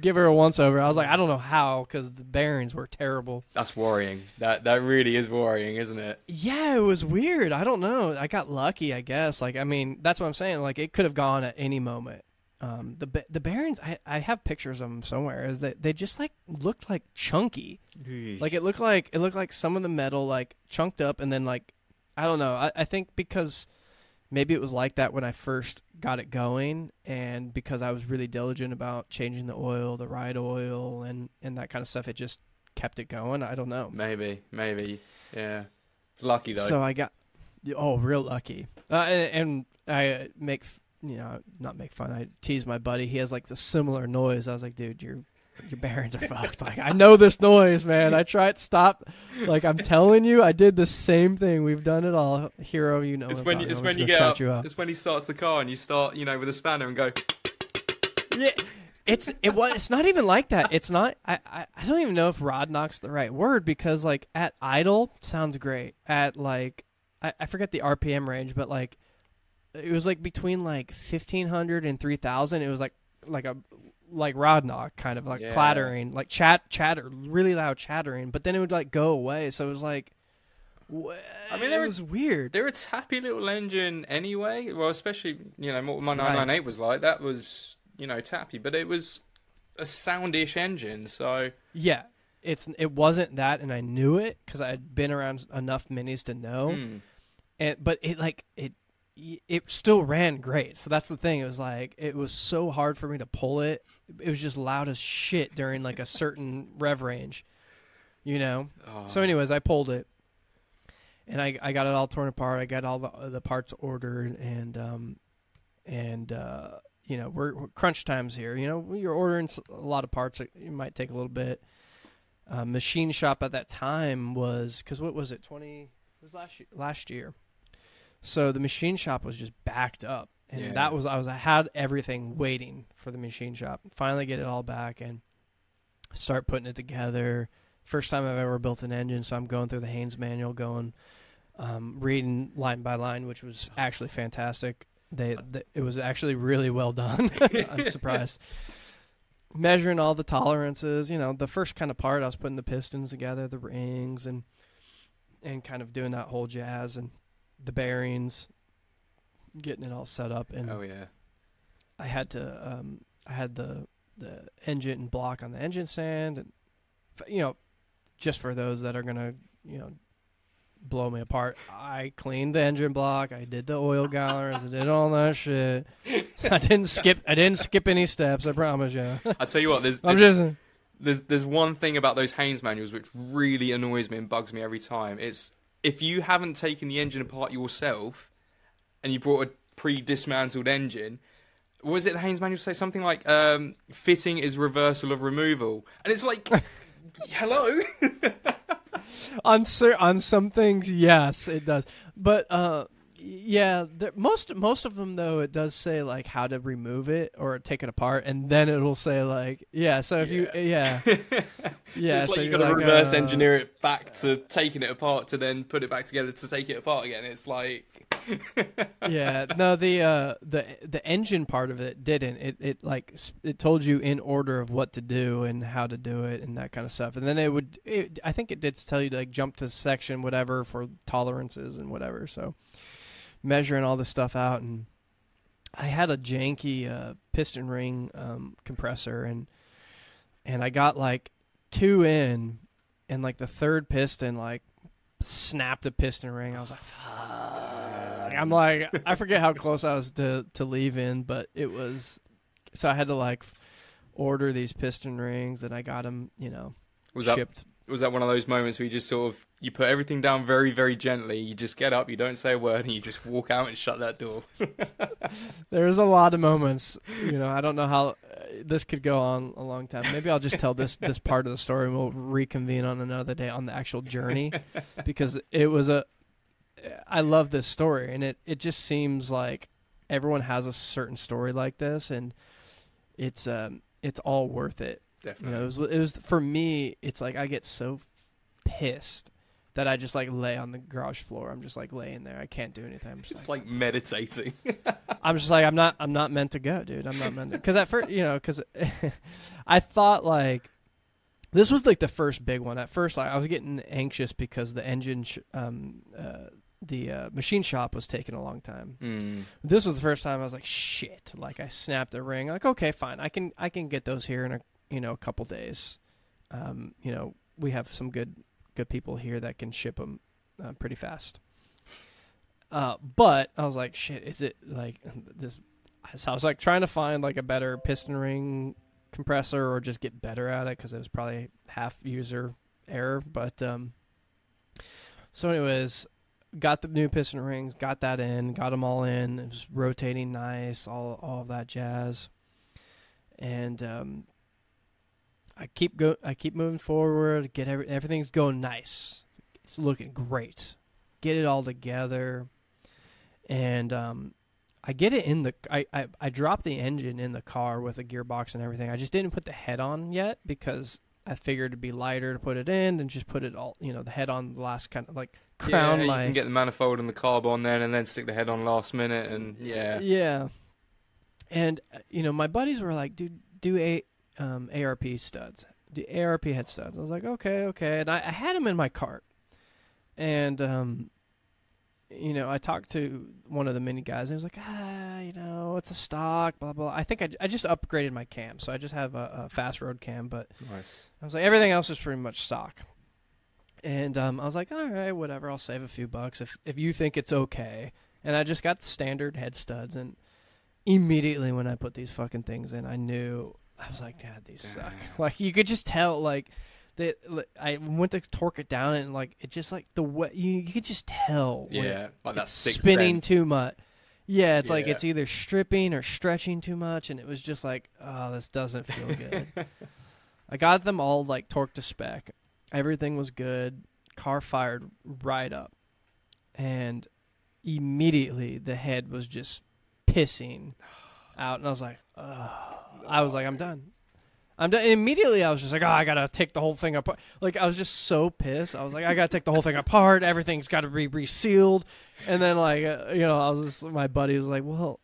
give her a once over. I was like, I don't know how because the bearings were terrible. That's worrying. That that really is worrying, isn't it? Yeah, it was weird. I don't know. I got lucky, I guess. Like, I mean, that's what I'm saying. Like, it could have gone at any moment. Um, the the bearings, I, I have pictures of them somewhere. Is that they just like looked like chunky. Like it looked like it looked like some of the metal like chunked up, and then like I don't know. I, I think because maybe it was like that when I first got it going, and because I was really diligent about changing the oil, the ride oil, and and that kind of stuff, it just kept it going. I don't know. maybe, maybe, yeah. It's lucky though. So I got oh, real lucky. Uh, and, and I make you know not make fun. I tease my buddy. He has like the similar noise. I was like, dude, your your bearings are fucked. Like I know this noise, man. I tried to stop. Like I'm telling you, I did the same thing. We've done it all. Hero, you know. it's when you, it's when you get I'm out. just gonna shout you. It's when he starts the car and you start, you know, with a spanner and go. Yeah, it's it was it's not even like that. It's not. I, I I don't even know if rod knock's the right word because like at idle sounds great. At like I, I forget the RPM range, but like it was like between like 1500 and 3000 It was like like a like rod knock kind of like Yeah. clattering, like chat chatter, really loud chattering. But then it would like go away. So it was like. wha- I mean, it was weird. They're a tappy little engine anyway. Well, especially you know what my 998 was like. That was you know tappy, but it was a soundish engine. So Yeah, it's it wasn't that, and I knew it because I had been around enough minis to know. mm, and but it like it it still ran great. So that's the thing. It was like it was so hard for me to pull it. It was just loud as shit during like a certain rev range you know? Oh, so anyways i pulled it. And i i got it all torn apart. I got all the the parts ordered and um and uh you know we're, we're crunch times here. You know you're ordering a lot of parts it, it might take a little bit. Uh, machine shop at that time was because what was it 20 it was last year, last year so the machine shop was just backed up. And Yeah. that was i was i had everything waiting for the machine shop. Finally get it all back and start putting it together. First time i've ever built an engine so i'm going through the haynes manual going um, reading line by line which was actually fantastic. They, they it was actually really well done. I'm surprised. Measuring all the tolerances you know the first kind of part i was putting the pistons together the rings and and kind of doing that whole jazz. And the bearings getting it all set up and oh yeah, I had to um, I had the the engine block on the engine stand and f- you know just for those that are gonna you know blow me apart I cleaned the engine block I did the oil gallons I did all that shit. I didn't skip I didn't skip any steps I promise you I tell you what, there's I'm there's, just there's there's one thing about those Haynes manuals which really annoys me and bugs me every time. It's if you haven't taken the engine apart yourself and you brought a pre-dismantled engine. Was it the Haynes manual say something like um, fitting is reversal of removal, and it's like, hello. on cer- on some things yes it does but uh yeah there, most most of them though it does say like how to remove it or take it apart and then it'll say like yeah so if you yeah. so yeah it's like so you got to reverse uh, engineer it back to taking it apart to then put it back together to take it apart again. It's like, yeah no the uh the the engine part of it didn't. It it like it told you in order of what to do and how to do it and that kind of stuff. And then it would it, i think it did tell you to like jump to section whatever for tolerances and whatever so measuring all this stuff out and i had a janky uh piston ring um compressor and and i got like two in and like the third piston like snapped a piston ring i was like Fuck. i'm like i forget how close i was to to leaving but it was so i had to like order these piston rings and i got them you know was that shipped was that one of those moments where you just sort of you put everything down very very gently you just get up you don't say a word and you just walk out and shut that door There's a lot of moments. You know, I don't know how uh, this could go on a long time. Maybe I'll just tell this this part of the story, and we'll reconvene on another day on the actual journey, because it was a. I love this story, and it it just seems like everyone has a certain story like this, and it's um it's all worth it. You definitely know, it was, it was for me. It's like I get so pissed that I just like lay on the garage floor. I'm just like laying there. I can't do anything. I'm just It's like, like meditating. I'm just like I'm not I'm not meant to go, dude. I'm not meant to because at first you know because I thought like this was like the first big one. At first, like, I was getting anxious because the engine sh- um uh, the uh, machine shop was taking a long time. Mm. This was the first time I was like shit. Like I snapped a ring. Like okay, fine. I can I can get those here in a you know a couple days. Um, you know we have some good good people here that can ship them uh, pretty fast. Uh, but I was like, shit, is it like this? So I was like trying to find like a better piston ring compressor or just get better at it because it was probably half user error. But um, so, anyways, got the new piston rings, got that in, got them all in. It was rotating nice, all all of that jazz, and um, I keep go, I keep moving forward. Get every, everything's going nice. It's looking great. Get it all together, and um, I get it in the. I, I I dropped the engine in the car with a gearbox and everything. I just didn't put the head on yet because I figured it'd be lighter to put it in and just put it all. You know, the head on the last kind of like crown yeah. You can get the manifold and the carb on then, and then stick the head on last minute, and yeah. Yeah. And uh, you know, my buddies were like, "Dude, do a um, ARP studs, The ARP head studs." I was like, "Okay, okay." And I, I had them in my cart, and um, you know, I talked to one of the mini guys, and he was like, "Ah, you know, it's a stock, blah blah." I think I, I just upgraded my cam, so I just have a, a fast road cam, but Nice. I was like, everything else is pretty much stock. And um, I was like, all right, whatever. I'll save a few bucks if if you think it's okay. And I just got standard head studs, and immediately when I put these fucking things in, I knew I was like, Dad, these suck. Like you could just tell, like that. I went to torque it down, and like it just like the way you, you could just tell. Yeah, like that it's spinning sense. too much. Yeah, it's like it's either stripping or stretching too much, and it was just like, oh, this doesn't feel good. I got them all like torqued to spec. Everything was good. Car fired right up, and immediately the head was just pissing out, and I was like, oh. I was like, I'm done. I'm done. And immediately, I was just like, oh, I gotta take the whole thing apart. Like, I was just so pissed. I was like, I gotta take the whole thing apart. Everything's got to be resealed. And then, like, uh, you know, I was just, my buddy was like, well,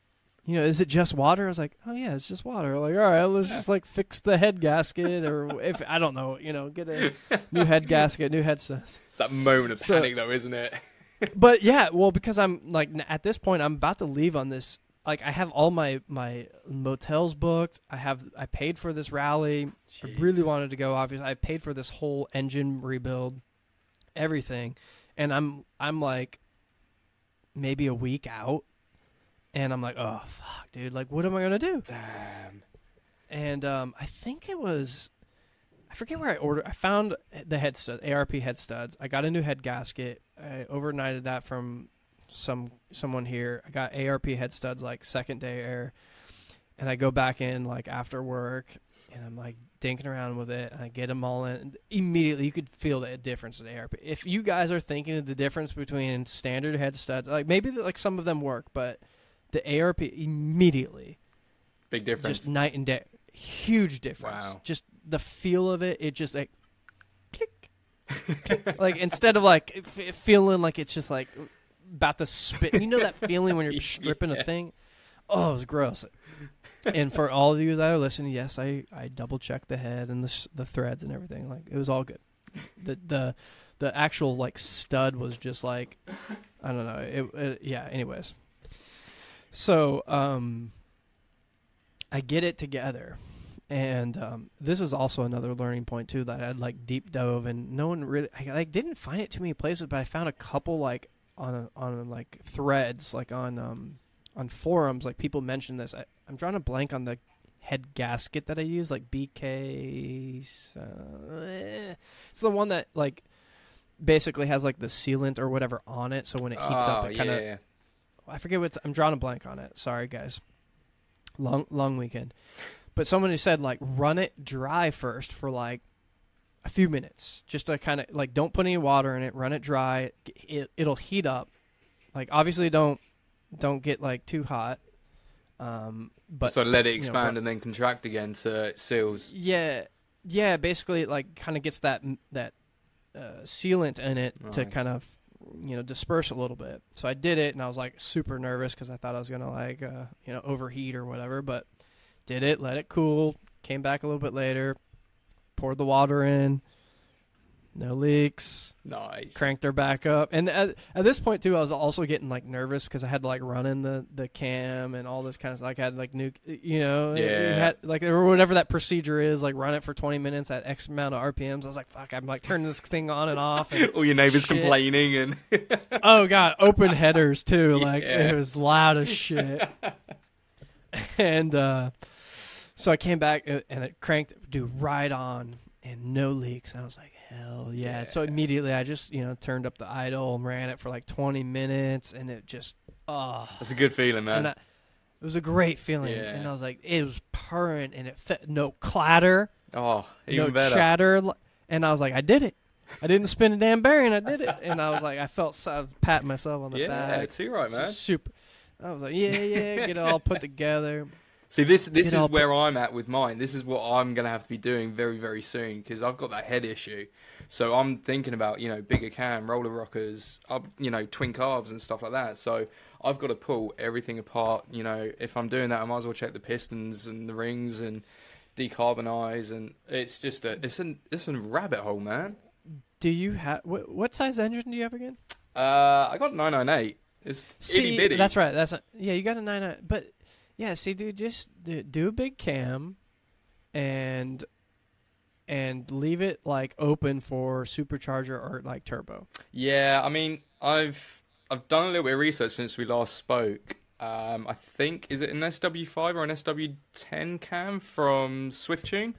you know, is it just water? I was like, oh yeah, it's just water. Like, all right, let's just like fix the head gasket, or if I don't know, you know, get a new head gasket, new head studs. It's that moment of So- panic, though, isn't it? But yeah, well, because I'm like at this point, I'm about to leave on this. Like, I have all my my motels booked. I have I paid for this rally. I really wanted to go. Obviously, I paid for this whole engine rebuild, everything, and I'm I'm like maybe a week out, and I'm like, oh fuck, dude, like what am I gonna do? Damn. And um, I think it was, I forget where I ordered. I found the head stud, ARP head studs. I got a new head gasket. I overnighted that from some someone here. I got ARP head studs like second day air, and I go back in like after work, and I'm like dinking around with it, and I get them all in. Immediately, you could feel the difference in ARP. If you guys are thinking of the difference between standard head studs, like maybe like some of them work, but the ARP immediately Big difference. just night and day. Huge difference. Wow. Just the feel of it. It just like click, click. like instead of like f- feeling like it's just like about to spit. You know that feeling when you're stripping Yeah. a thing. Oh, it was gross. and for all of you that are listening, yes, I, I double checked the head and the the threads and everything. Like it was all good. The the the actual like stud was just like I don't know. It, it yeah. Anyways, so um, I get it together, and um, this is also another learning point too that I'd like deep dove and no one really I like didn't find it too many places, but I found a couple like on on like threads like on um on forums like people mention this. I, I'm drawing a blank on the head gasket that I use like BK. Uh, it's the one that like basically has like the sealant or whatever on it, so when it heats up, Oh, it kind of yeah. I forget what I'm drawing a blank on it. Sorry, guys. Long long weekend, but someone who said like run it dry first for like a few minutes, just to kind of like don't put any water in it. Run it dry. It it'll heat up. Like obviously don't don't get like too hot. Um, but so let it you know, expand and then contract again so it seals. yeah, yeah. Basically, it like kind of gets that that uh, sealant in it to kind of you know disperse a little bit. So I did it, and I was like super nervous because I thought I was gonna like uh, you know overheat or whatever. But did it, let it cool, came back a little bit later, poured the water in, no leaks, Nice. cranked her back up. And at, at this point too, I was also getting like nervous because I had to like run in the the cam and all this kind of stuff. Like I had like new, you know, Yeah. had like or whatever that procedure is, like run it for 20 minutes at X amount of RPMs. I was like, fuck, I'm like turning this thing on and off. And, All your neighbors Shit. complaining and oh god, open headers too. Like Yeah. it was loud as shit. and uh, so I came back uh, and it cranked, dude, right on and no leaks. And I was like, hell yeah. So immediately I just you know turned up the idle and ran it for like 20 minutes, and it just oh, that's a good feeling, man. and I, it was a great feeling. Yeah. And I was like, it was purring and it fit no clatter, oh, even no better. chatter, and I was like, I did it. I didn't spin a damn bearing. I did it, and I was like, I felt so, I patting myself on the yeah, back. too right, man. Super. I was like, yeah, yeah, get it all put together. See, this this is where I'm at with mine. This is what I'm gonna have to be doing very very soon because I've got that head issue. So I'm thinking about you know bigger cam, roller rockers, up you know twin carbs and stuff like that. So I've got to pull everything apart. You know, if I'm doing that, I might as well check the pistons and the rings and decarbonize. And it's just a it's an it's a rabbit hole, man. Do you have what, what size engine do you have again? Uh, I got 998. It's itty bitty. that's right. That's yeah. You got a nine nine, but yeah. See, dude, just do, do a big cam, and and leave it like open for supercharger or like turbo. Yeah, I mean, I've I've done a little bit of research since we last spoke. Um, I think is it an SW5 or an SW10 cam from Swiftune,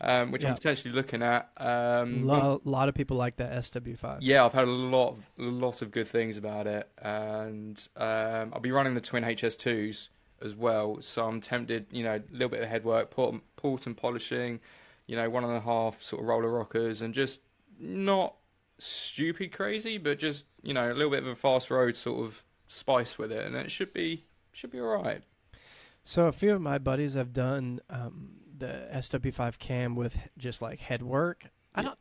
um, which Yeah. I'm potentially looking at. Um, A lot of people like that SW5. yeah, I've heard a lot, of, lot of good things about it, and um, I'll be running the twin HS2s as well. So I'm tempted, you know, a little bit of headwork, port, port and polishing, you know, one and a half sort of roller rockers, and just not stupid crazy, but just you know, a little bit of a fast road sort of spice with it, and it should be should be all right. So a few of my buddies have done um, the SW5 cam with just like head work. I don't.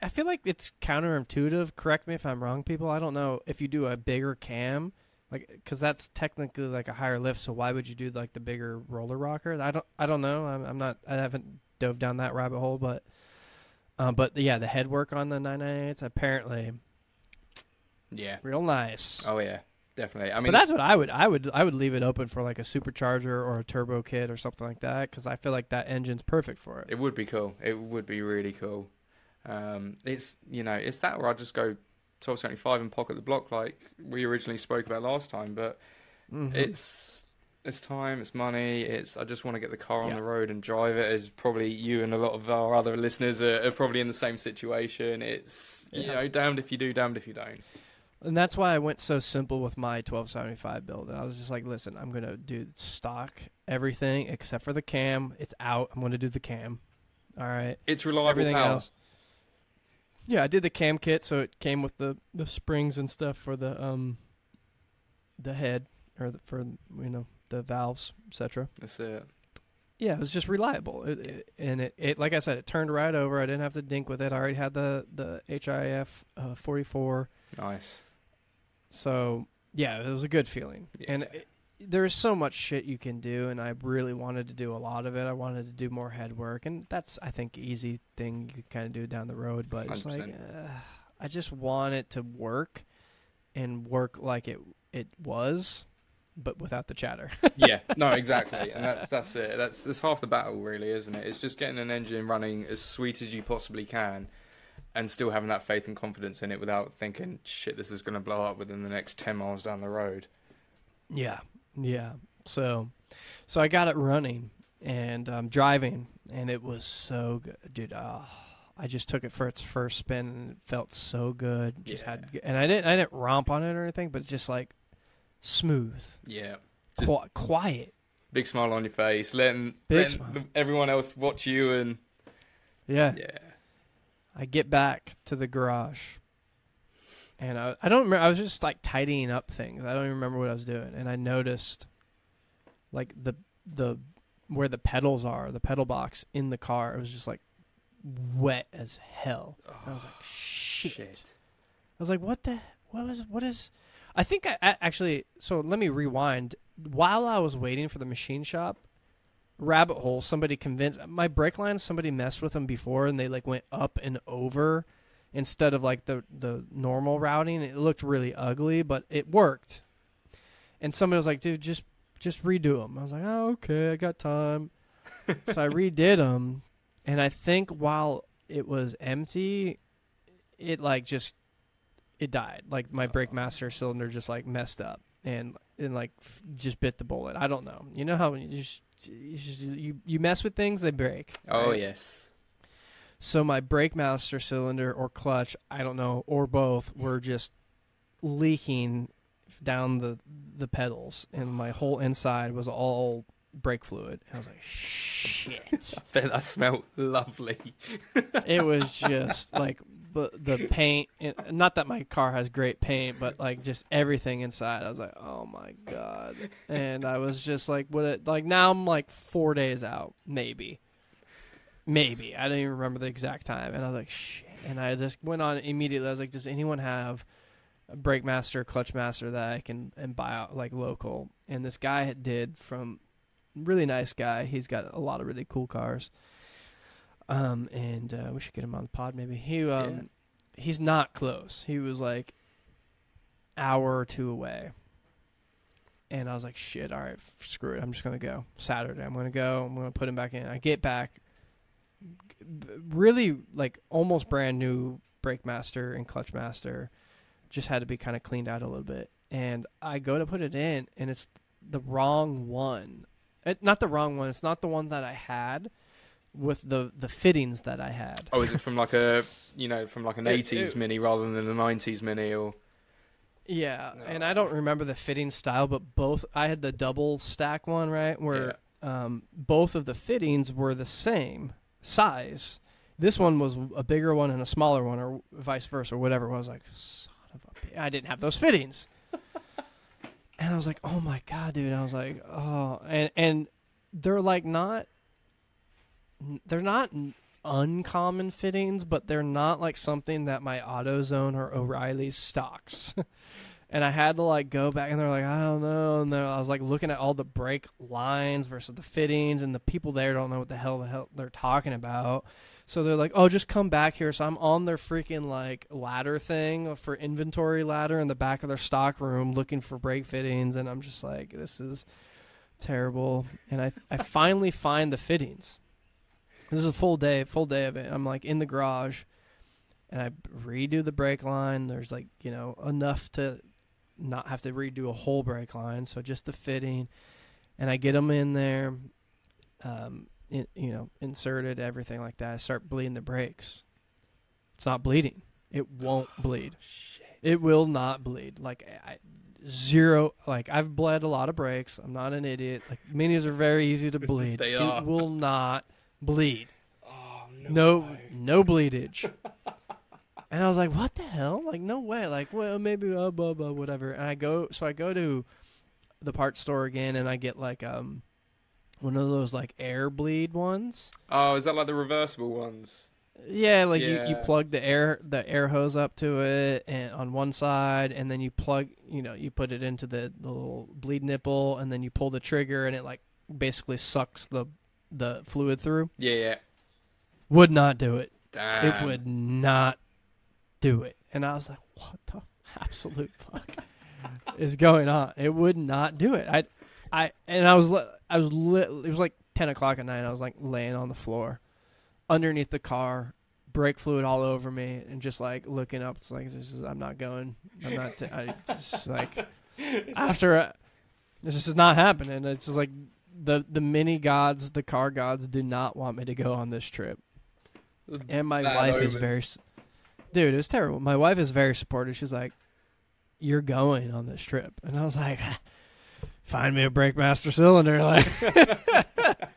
I feel like it's counterintuitive. Correct me if I'm wrong, people. I don't know if you do a bigger cam, like because that's technically like a higher lift. So why would you do like the bigger roller rocker? I don't. I don't know. I'm, I'm not. I haven't dove down that rabbit hole, but. Um, but yeah, the head work on the 998s apparently Yeah. real nice. Oh yeah, definitely. I mean, but that's what I would I would I would leave it open for like a supercharger or a turbo kit or something like that because I feel like that engine's perfect for it. It would be cool. It would be really cool. Um, it's you know it's that where I just go twelve seventy five and pocket the block like we originally spoke about last time. But Mhm. it's it's time, it's money. It's I just want to get the car on Yeah. the road and drive it. As probably you and a lot of our other listeners are, are probably in the same situation. It's you know damned if you do, damned if you don't. and that's why I went so simple with my 1275 build. I was just like, listen, I'm gonna do stock everything except for the cam. It's out. I'm gonna do the cam. All right. It's reliable Everything power. else. Yeah, I did the cam kit, so it came with the the springs and stuff for the um the head or the, for you know the valves, etc. That's it. Yeah, it was just reliable, it, it, and it, it like I said, it turned right over. I didn't have to dink with it. I already had the the HIF uh, 44, Nice. so yeah, it was a good feeling. And Yeah. it, there's so much shit you can do, and I really wanted to do a lot of it. I wanted to do more head work, and that's I think easy thing you could kind of do down the road. But it's like uh, I just want it to work and work like it it was, but without the chatter. yeah, no, exactly, and that's that's it. That's that's half the battle, really, isn't it? It's just getting an engine running as sweet as you possibly can, and still having that faith and confidence in it without thinking, "Shit, this is going to blow up within the next ten miles down the road." Yeah, yeah. So, so I got it running and um, driving, and it was so good, dude. Uh, I just took it for its first spin, and it felt so good. Just Yeah. had, and I didn't, I didn't romp on it or anything, but just like smooth, Yeah, qui- quiet. big smile on your face, letting, letting the- everyone else watch you, and Yeah. yeah, I get back to the garage, and I, I don't remember. I was just like tidying up things. I don't even remember what I was doing, and I noticed like the the where the pedals are, the pedal box in the car. It was just like wet as hell. I was like, oh, shit. Shit. I was like, what the what was what is I think I, I actually so let me rewind. While I was waiting for the machine shop, rabbit hole, somebody convinced my brake lines, somebody messed with them before and they like went up and over instead of like the the normal routing. It looked really ugly, but it worked. And somebody was like, "Dude, just just redo them." I was like, "Oh, okay, I got time." so I redid them, and I think while it was empty, it like just it died. Like my brake oh. master cylinder just like messed up and and like f- just bit the bullet. I don't know. You know how you just you just- you, you mess with things, they break. Oh right? yes. So my brake master cylinder or clutch, I don't know, or both, were just leaking down the the pedals, and my whole inside was all brake fluid. And I was like, shit. Bet that smelled lovely. it was just like the the paint. Not that my car has great paint, but like just everything inside. I was like, oh my god. And I was just like, what? It, like now I'm like four days out, maybe, maybe. I don't even remember the exact time. And I was like, shit. And I just went on immediately. I was like, does anyone have a brake master, clutch master that I can and buy out like local? And this guy did from really nice guy. He's got a lot of really cool cars. Um, and uh, we should get him on the pod maybe. He um, he's not close. He was like hour or two away. And I was like, shit, all right, screw it. I'm just gonna go Saturday. I'm gonna go. I'm gonna put him back in. I get back, really like almost brand new brake master and clutch master. Just had to be kind of cleaned out a little bit. And I go to put it in, and it's the wrong one. It, not the wrong one. It's not the one that I had with the the fittings that I had. Oh, is it from like a you know from like an It- eighties it- mini rather than a nineties mini or? Yeah, and I don't remember the fitting style, but both I had the double stack one, right? Where um, both of the fittings were the same size. This one was a bigger one and a smaller one, or vice versa, or whatever. it was. I was like, son of a bitch. I didn't have those fittings. and I was like, oh my god, dude. I was like, oh, and and they're like not, they're not uncommon fittings, but they're not like something that my AutoZone or O'Reilly's stocks. and I had to like go back, and they're like, I don't know, and I was like looking at all the brake lines versus the fittings, and the people there don't know what the hell the hell they're talking about. So they're like, "Oh, just come back here." So I'm on their freaking like ladder thing for inventory ladder in the back of their stock room, looking for brake fittings, and I'm just like, "This is terrible." And I I finally find the fittings. This is a full day, full day of it. I'm like in the garage, and I redo the brake line. There's like you know enough to not have to redo a whole brake line, so just the fitting, and I get them in there. Um, in, you know, inserted everything like that. I start bleeding the brakes. It's not bleeding. It won't bleed. Shit. It will not bleed. Like I, zero. Like I've bled a lot of brakes. I'm not an idiot. Like minis are very easy to bleed. They it are. will not bleed. Oh No, no bleedage. and I was like, "What the hell? Like, no way! Like, well, maybe uh, blah blah whatever." And I go, so I go to the parts store again, and I get like um one of those like air bleed ones. Oh, is that like the reversible ones? Yeah, like you, you plug the air the air hose up to it and on one side and then you plug you know, you put it into the, the little bleed nipple and then you pull the trigger and it like basically sucks the the fluid through. Yeah, yeah. Would not do it. Damn. It would not do it. And I was like, What the absolute fuck is going on? It would not do it. I I and I was I was li- it was like ten o'clock at night. I was like laying on the floor underneath the car, brake fluid all over me, and just like looking up. It's like this is I'm not going. I'm not. T- I, it's just like after uh, this is not happening. It's just like the the mini gods, the car gods, do not want me to go on this trip. And my Bad wife is very, dude. It was terrible. My wife is very supportive. She's like, "You're going on this trip," and I was like, "Find me a brake master cylinder." Like,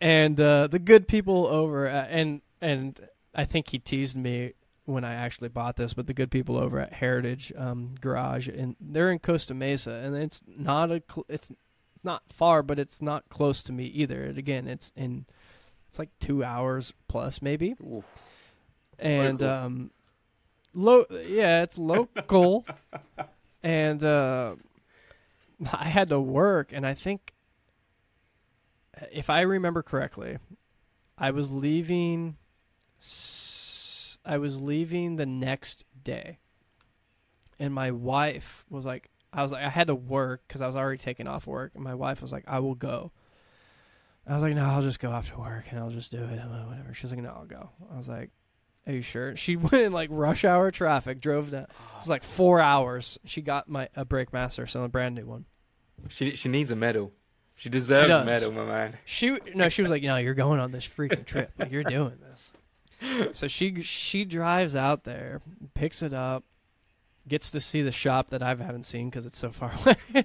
and uh, the good people over at, and and I think he teased me when I actually bought this, but the good people over at Heritage um, Garage and they're in Costa Mesa, and it's not a cl- it's not far, but it's not close to me either. And again, it's in It's like two hours plus, maybe. Oof. And Local. um, lo yeah, it's local. and uh, I had to work, and I think, if I remember correctly, I was leaving. s- I was leaving the next day, and my wife was like, I was like, I had to work because I was already taking off work, and my wife was like, I will go. I was like, no, I'll just go after work and I'll just do it, whatever. She's like, no, I'll go. I was like, are you sure? She went in like rush hour traffic, drove down. It was like four hours. She got my a brake master, so a brand new one. She she needs a medal. She deserves a medal, my man. She no, she was like, no, you're going on this freaking trip. Like you're doing this. So she she drives out there, picks it up, gets to see the shop that I haven't seen because it's so far away.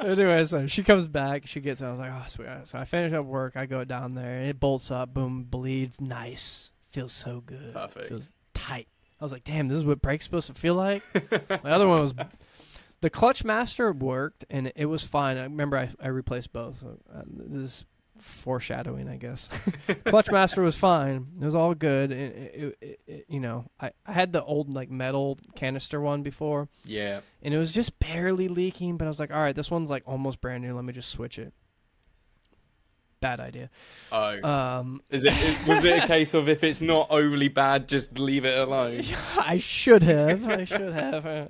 anyway, so she comes back. She gets. I was like, oh sweet. So I finish up work. I go down there. and It bolts up. Boom, bleeds. Nice. Feels so good. Perfect. Feels tight. I was like, damn, this is what brake's supposed to feel like. My other one was the clutch master worked and it was fine. I remember I, I replaced both. Uh, this is foreshadowing, I guess. clutch master was fine. It was all good. It, it, it, it- you know, I, I had the old like metal canister one before, Yeah. and it was just barely leaking. But I was like, all right, this one's like almost brand new. Let me just switch it. Bad idea. Oh. Um, Is it is, was it a case of if it's not overly bad, just leave it alone? I should have. I should have. Uh,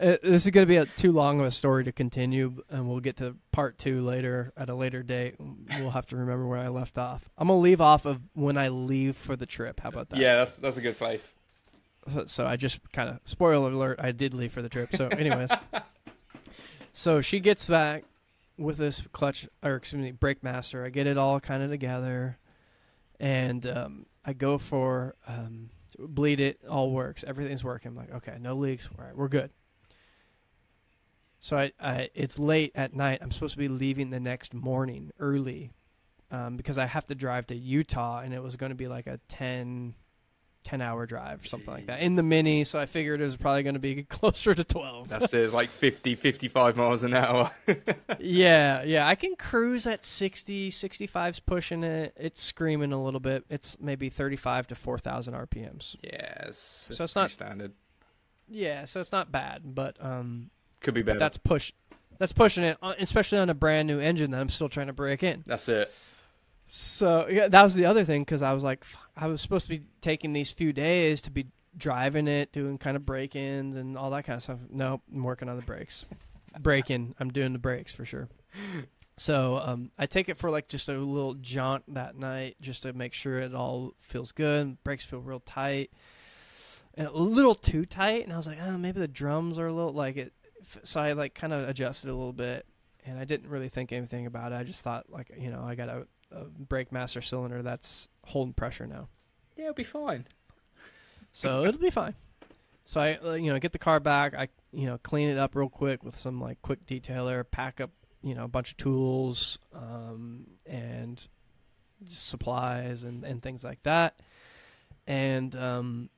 uh, this is going to be a, too long of a story to continue, and we'll get to part two later at a later date. We'll have to remember where I left off. I'm gonna leave off of when I leave for the trip. How about that? Yeah, that's that's a good place. So, so I just kind of spoiler alert. I did leave for the trip. So, anyways, so she gets back with this clutch or excuse me brake master. I get it all kind of together, and um, I go for um, bleed it. All works. Everything's working. I'm like, okay, no leaks. All right, we're good. So I, I it's late at night. I'm supposed to be leaving the next morning early, um, because I have to drive to Utah, and it was going to be like a 10, 10 hour drive or something like that in the mini. So I figured it was probably going to be closer to twelve. That's it. It's like 50, 55 miles an hour. yeah, yeah. I can cruise at 60, 65's pushing it. It's screaming a little bit. It's maybe 35 to 4,000 RPMs. yes. So it's it's not- standard. Yeah, so it's not bad, but um, Could be better. that's push. That's pushing it, uh, especially on a brand new engine that I'm still trying to break in. That's it. So yeah, that was the other thing because I was like, I was supposed to be taking these few days to be driving it, doing kind of break-ins and all that kind of stuff. Nope, I'm working on the brakes. Breaking, I'm doing the brakes for sure. So um, I take it for like just a little jaunt that night, just to make sure it all feels good. Brakes feel real tight, and a little too tight. And I was like, oh, maybe the drums are a little like it. So I like kind of adjusted a little bit, and I didn't really think anything about it. I just thought like, you know, I got a, brake master cylinder that's holding pressure now, Yeah, it'll be fine. so it'll be fine. So I, uh, you know, get the car back. I, you know, clean it up real quick with some like quick detailer. Pack up, you know, a bunch of tools um, and just supplies and and things like that. And um,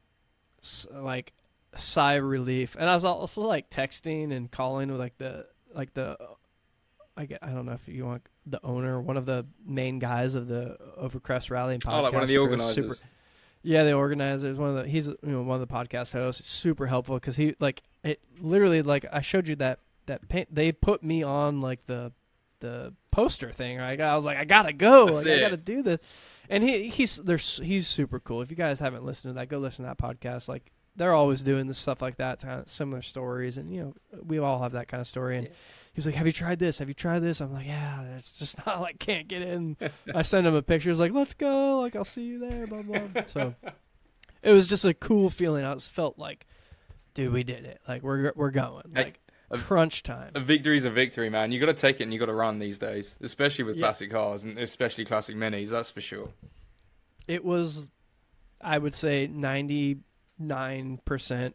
s- like sigh of relief. And I was also like texting and calling with like the like the I get, I don't know if you want the owner, one of the main guys of the Overcrest Rally and podcast. Oh, like one of the organizers. super- yeah, the organizer is one of the. He's you know one of the podcast hosts. It's super helpful because he like it literally like I showed you that that paint. They put me on like the the poster thing. Right? I was like, I gotta go. Like, I gotta do this. And he he's there's he's super cool. If you guys haven't listened to that, go listen to that podcast. Like they're always doing this stuff like that, kind of similar stories, and you know we all have that kind of story. And Yeah. He was like, "Have you tried this? Have you tried this?" I'm like, "Yeah, it's just not like can't get in." I send him a picture. He's like, "Let's go! Like I'll see you there." Blah blah. So it was just a cool feeling. I just felt like, dude, we did it. Like we're we're going. Like a- crunch time. A victory's a victory, man. You got to take it and you got to run these days, especially with Yeah. classic cars and especially classic minis. That's for sure. It was, I would say, ninety nine percent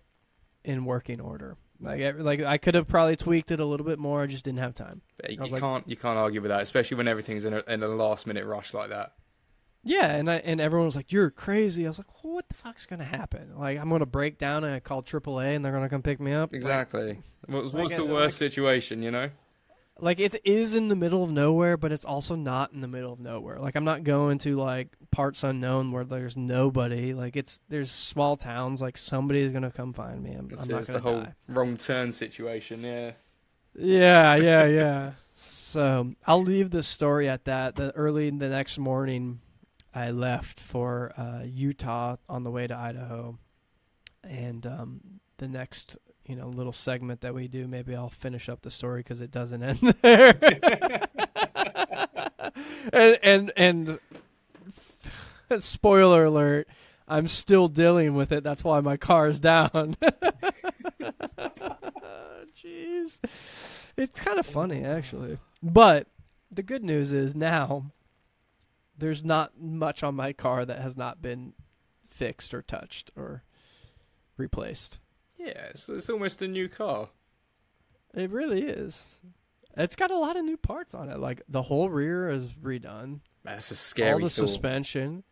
in working order. Like every- like I could have probably tweaked it a little bit more. I just didn't have time. But You like- can't you can't argue with that, especially when everything's in a, in a last minute rush like that. Yeah, and I and everyone was like, "You're crazy." I was like, well, "What the fuck's gonna happen? Like, I'm gonna break down and I call AAA and they're gonna come pick me up." Like, Exactly. What's, Like, what's the uh, worst situation, you know? Like it is in the middle of nowhere, but it's also not in the middle of nowhere. Like I'm not going to like parts unknown where there's nobody. Like it's there's small towns. Like somebody's gonna come find me. I'm, I'm not it's gonna the whole die. wrong turn situation. Yeah. Yeah, yeah, yeah. so I'll leave the story at that. The early the next morning, I left for uh, Utah on the way to Idaho, and um, the next you know little segment that we do, maybe I'll finish up the story because it doesn't end there. and and and spoiler alert, I'm still dealing with it. That's why my car is down. Jeez. It's kind of funny actually. But the good news is now there's not much on my car that has not been fixed or touched or replaced. Yeah, it's, it's almost a new car. It really is. It's got a lot of new parts on it. Like the whole rear is redone. That's a scary all the thought. suspension,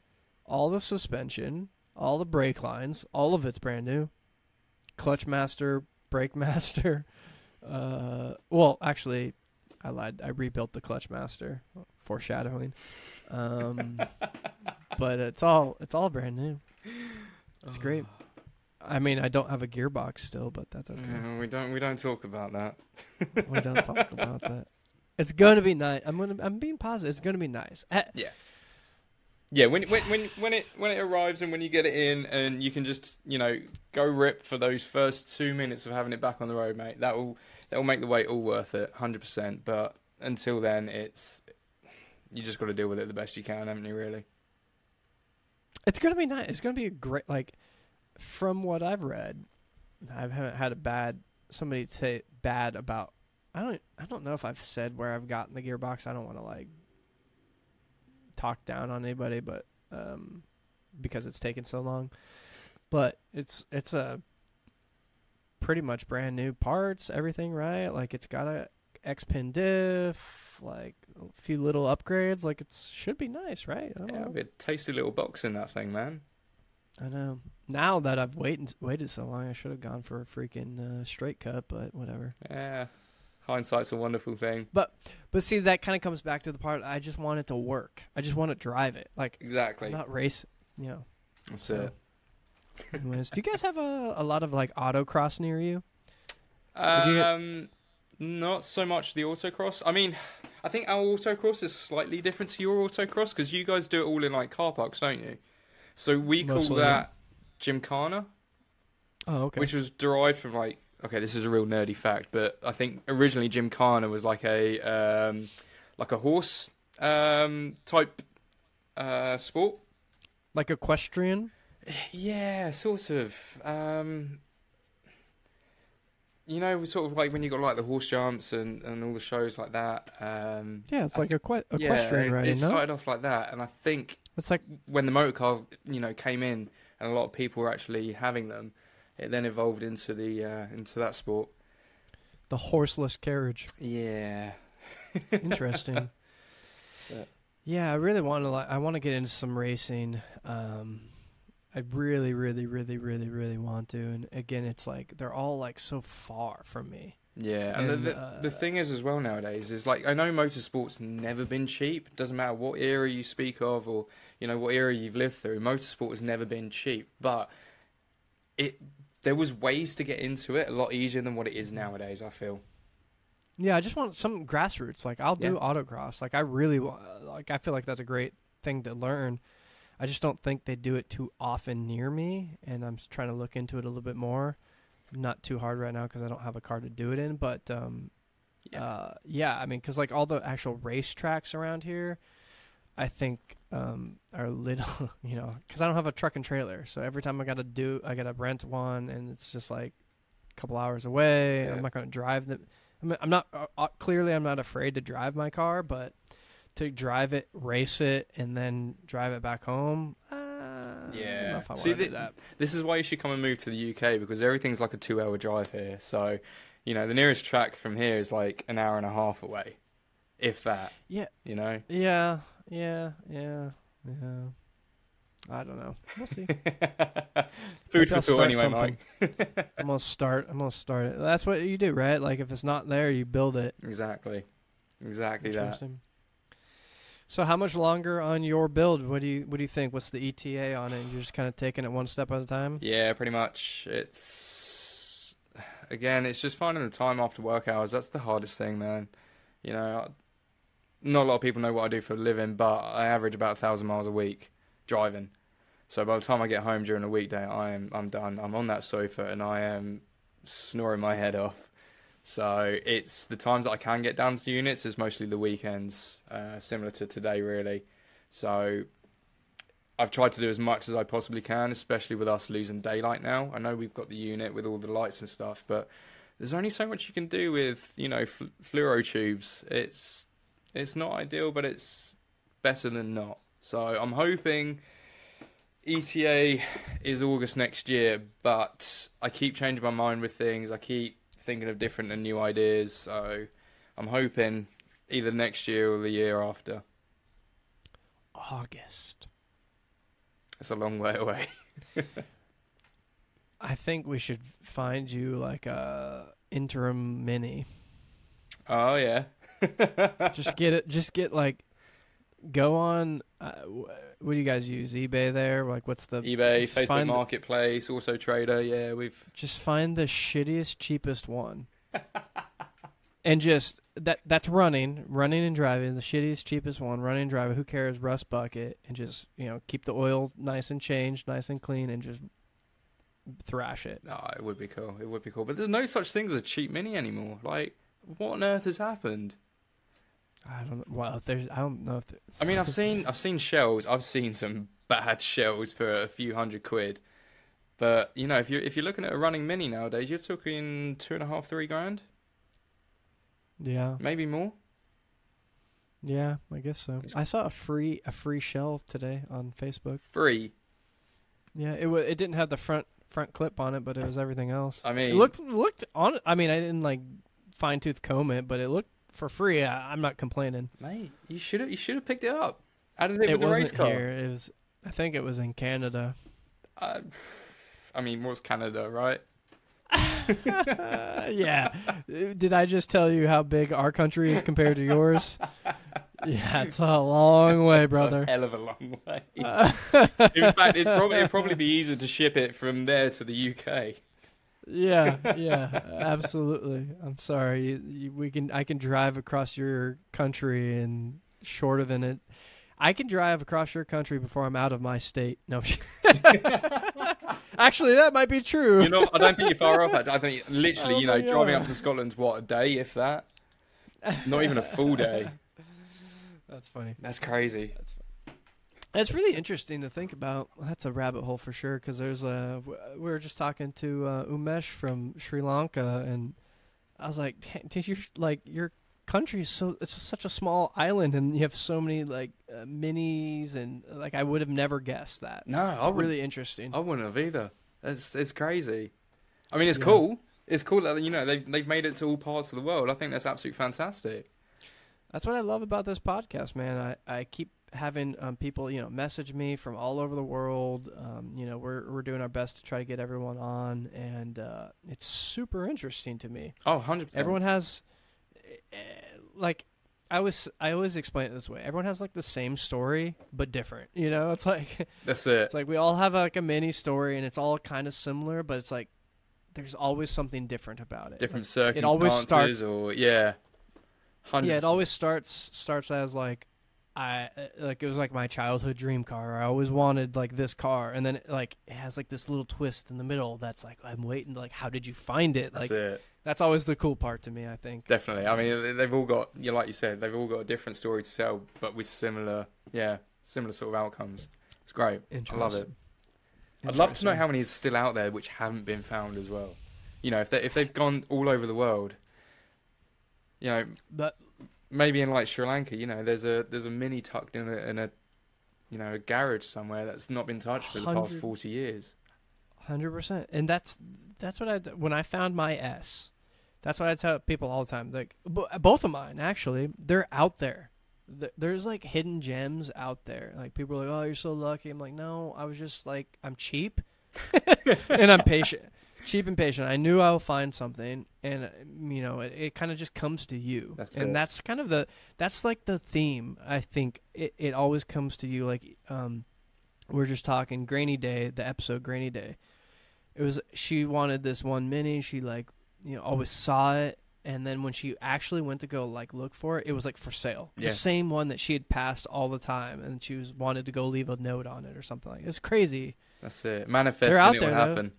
all the suspension, all the brake lines, all of it's brand new. Clutch master, brake master. Uh, well, actually, I lied. I rebuilt the clutch master. Foreshadowing. Um, but it's all it's all brand new. It's great. I mean, I don't have a gearbox still, but that's okay. We don't we don't talk about that. we don't talk about that. It's gonna be nice. I'm gonna. I'm being positive. It's gonna be nice. Eh, Yeah, when when when when it when it arrives and when you get it in and you can just you know go rip for those first two minutes of having it back on the road, mate. That will that will make the wait all worth it, hundred percent. But until then, it's you just got to deal with it the best you can, haven't you? Really? It's gonna be nice. It's gonna be a great. Like, from what I've read, I haven't had a bad somebody say bad about. I don't. I don't know if I've said where I've gotten the gearbox. I don't want to like talk down on anybody, but um, because it's taken so long. But it's it's a pretty much brand new parts, everything right. Like it's got a X pin diff, like a few little upgrades. Like it should be nice, right? I don't Yeah, know. a tasty little box in that thing, man. I know. Now that I've waited waited so long, I should have gone for a freaking uh, straight cut, but whatever. Yeah, hindsight's a wonderful thing. But but see, that kind of comes back to the part I just want it to work. I just want to drive it, like Exactly. not race. You know. That's so. it. Anyways, do you guys have a, a lot of like autocross near you? Would you- Um, not so much the autocross. I mean, I think our autocross is slightly different to your autocross because you guys do it all in like car parks, don't you? So we call Mostly. that Gymkhana, Oh, okay. which was derived from like. Okay, this is a real nerdy fact, but I think originally Gymkhana was like a um, like a horse um, type uh, sport. like equestrian. Yeah, sort of. Um, you know, sort of like when you got like the horse jumps and, and all the shows like that. Um, Yeah, it's I like eque- yeah, equestrian it, riding. it no, started off like that, and I think it's like when the motor car, you know, came in and a lot of people were actually having them, it then evolved into the uh, into that sport. the horseless carriage. Yeah. Interesting. Yeah. yeah, I really want to like I want to get into some racing. Um I really really really really really want to and again it's like they're all like so far from me. Yeah, and, And, the, the, uh, the thing is as well nowadays is like I know motorsport's never been cheap. Doesn't matter what era you speak of or you know what era you've lived through. Motorsport has never been cheap, but it there was ways to get into it a lot easier than what it is nowadays. I feel. Yeah, I just want some grassroots. Like I'll do Yeah. autocross. Like I really wa- like I feel like that's a great thing to learn. I just don't think they do it too often near me and I'm trying to look into it a little bit more. Not too hard right now because I don't have a car to do it in, but um, Yeah. uh, yeah, I mean, because like all the actual race tracks around here, I think um, are little, you know, because I don't have a truck and trailer, so every time I got to do, I got to rent one, and it's just like a couple hours away. Yeah. I'm not going to drive the. I mean, I'm not uh, uh, clearly I'm not afraid to drive my car, but to drive it, race it, and then drive it back home. Uh, know Yeah. if I See, the-. This is why you should come and move to the UK because everything's like a two-hour drive here. So, you know, the nearest track from here is like an hour and a half away, if that. Yeah. You know. Yeah, yeah, yeah, yeah. I don't know. We'll see. Food for thought, anyway, something. Mike. I'm gonna start. I'm gonna start it. That's what you do, right? Like if it's not there, you build it. Exactly. Exactly that. So how much longer on your build? What do you what do you think? What's the ETA on it? You're just kind of taking it one step at a time. Yeah, pretty much. It's again, it's just finding the time after work hours. That's the hardest thing, man. You know, not a lot of people know what I do for a living, but I average about a thousand miles a week driving. So by the time I get home during the weekday, I am I'm done. I'm on that sofa and I am snoring my head off. So it's the times that I can get down to units is mostly the weekends, uh, similar to today, really. So I've tried to do as much as I possibly can, especially with us losing daylight now. I know we've got the unit with all the lights and stuff, but there's only so much you can do with you know fl- fluoro tubes. It's it's not ideal, but it's better than not. So I'm hoping ETA is August next year, but I keep changing my mind with things. I keep thinking of different and new ideas. So I'm hoping either next year or the year after. August. It's a long way away. I think we should find you like a interim mini. Oh yeah. just get it. Just get like, go on. Uh, what do you guys use? eBay there. Like, what's the eBay, Facebook find- Marketplace, Auto Trader. Yeah, we've Just find the shittiest, cheapest one, and just that that's running, running and driving. The shittiest, cheapest one, running and driving. Who cares? Rust bucket, and just you know keep the oil nice and changed, nice and clean, and just thrash it. No, it would be cool. It would be cool. But there's no such thing as a cheap mini anymore. Like, what on earth has happened? I don't know. Well, there's, I don't know if. There, I mean, I've seen I've seen shells. I've seen some bad shells for a few hundred quid. But you know, if you're if you're looking at a running mini nowadays, you're talking two and a half, three grand, yeah, maybe more. yeah, I guess so. I saw a free a free shell today on Facebook. Free. Yeah, it wa it didn't have the front front clip on it, but it was everything else. I mean, It looked looked on. I mean, I didn't like fine tooth comb it, but it looked for free. I, I'm not complaining. mate, you should have you should have picked it up. It, It with the race car. here. It was. I think it was in Canada. Uh, I mean, what's Canada, right? Uh, yeah. Did I just tell you how big our country is compared to yours? Yeah, it's a long way, It's a brother. hell of a long way. In fact, it's probably it'd probably be easier to ship it from there to the UK. Yeah, yeah, absolutely. I'm sorry. You, you, we can. I can drive across your country in shorter than it. I can drive across your country before I'm out of my state. No, actually, that might be true. You know, I don't think you're far off. I think literally, Oh you know, my driving God. up to Scotland's what a day, if that. Not even a full day. That's funny. That's crazy. It's really interesting to think about. That's a rabbit hole for sure. Because there's a. We were just talking to uh, Umesh from Sri Lanka, and I was like, "Did you like your country is so? It's such a small island, and you have so many like uh, minis, and like I would have never guessed that. No, I really interesting. I wouldn't have either. It's it's crazy. I mean, it's Yeah. cool. It's cool that you know they've they've made it to all parts of the world. I think that's absolutely fantastic. That's what I love about this podcast, man. I, I keep having um, people, you know, message me from all over the world. Um, you know, we're we're doing our best to try to get everyone on, and uh, it's super interesting to me. Oh, 100 percent. Everyone has, eh, like, I always I always explain it this way. Everyone has like the same story but different. You know, it's like That's it. it's like we all have like a mini story, and it's all kind of similar, but it's like there's always something different about it. Different Like, it always circumstances, starts- or yeah, 100 Yeah, it always starts starts as like I uh, like it was like my childhood dream car. I always wanted like this car, and then it, like it has like this little twist in the middle that's like I'm waiting. Like, how did you find it? That's like it. that's always the cool part to me. I think. Definitely. I mean, they've all got, you like you said, they've all got a different story to tell, but with similar, yeah, similar sort of outcomes. It's great. I love it. I'd love to know how many is still out there which haven't been found as well. You know, if they if they've gone all over the world, you know, But maybe in like Sri Lanka, you know, there's a there's a mini tucked in a, in a you know a garage somewhere that's not been touched for the past forty years. hundred percent, and that's that's what I when I found my S. That's what I tell people all the time. Like bo- both of mine, actually, they're out there. There's like hidden gems out there. Like people are like, "Oh, you're so lucky." I'm like, "No, I was just like, I'm cheap, and I'm patient." Cheap and patient. I knew I'll find something, and uh, you know, it, it kind of just comes to you. That's and it. that's kind of the that's like the theme. I think it it always comes to you. Like um, we're just talking Grainy Day, the episode Grainy Day. It was she wanted this one mini. She like you know always saw it, and then when she actually went to go like look for it, it was like for sale. Yeah. The same one that she had passed all the time, and she was wanted to go leave a note on it or something like. It's crazy. That's it. Manifest They're out and it will there, though.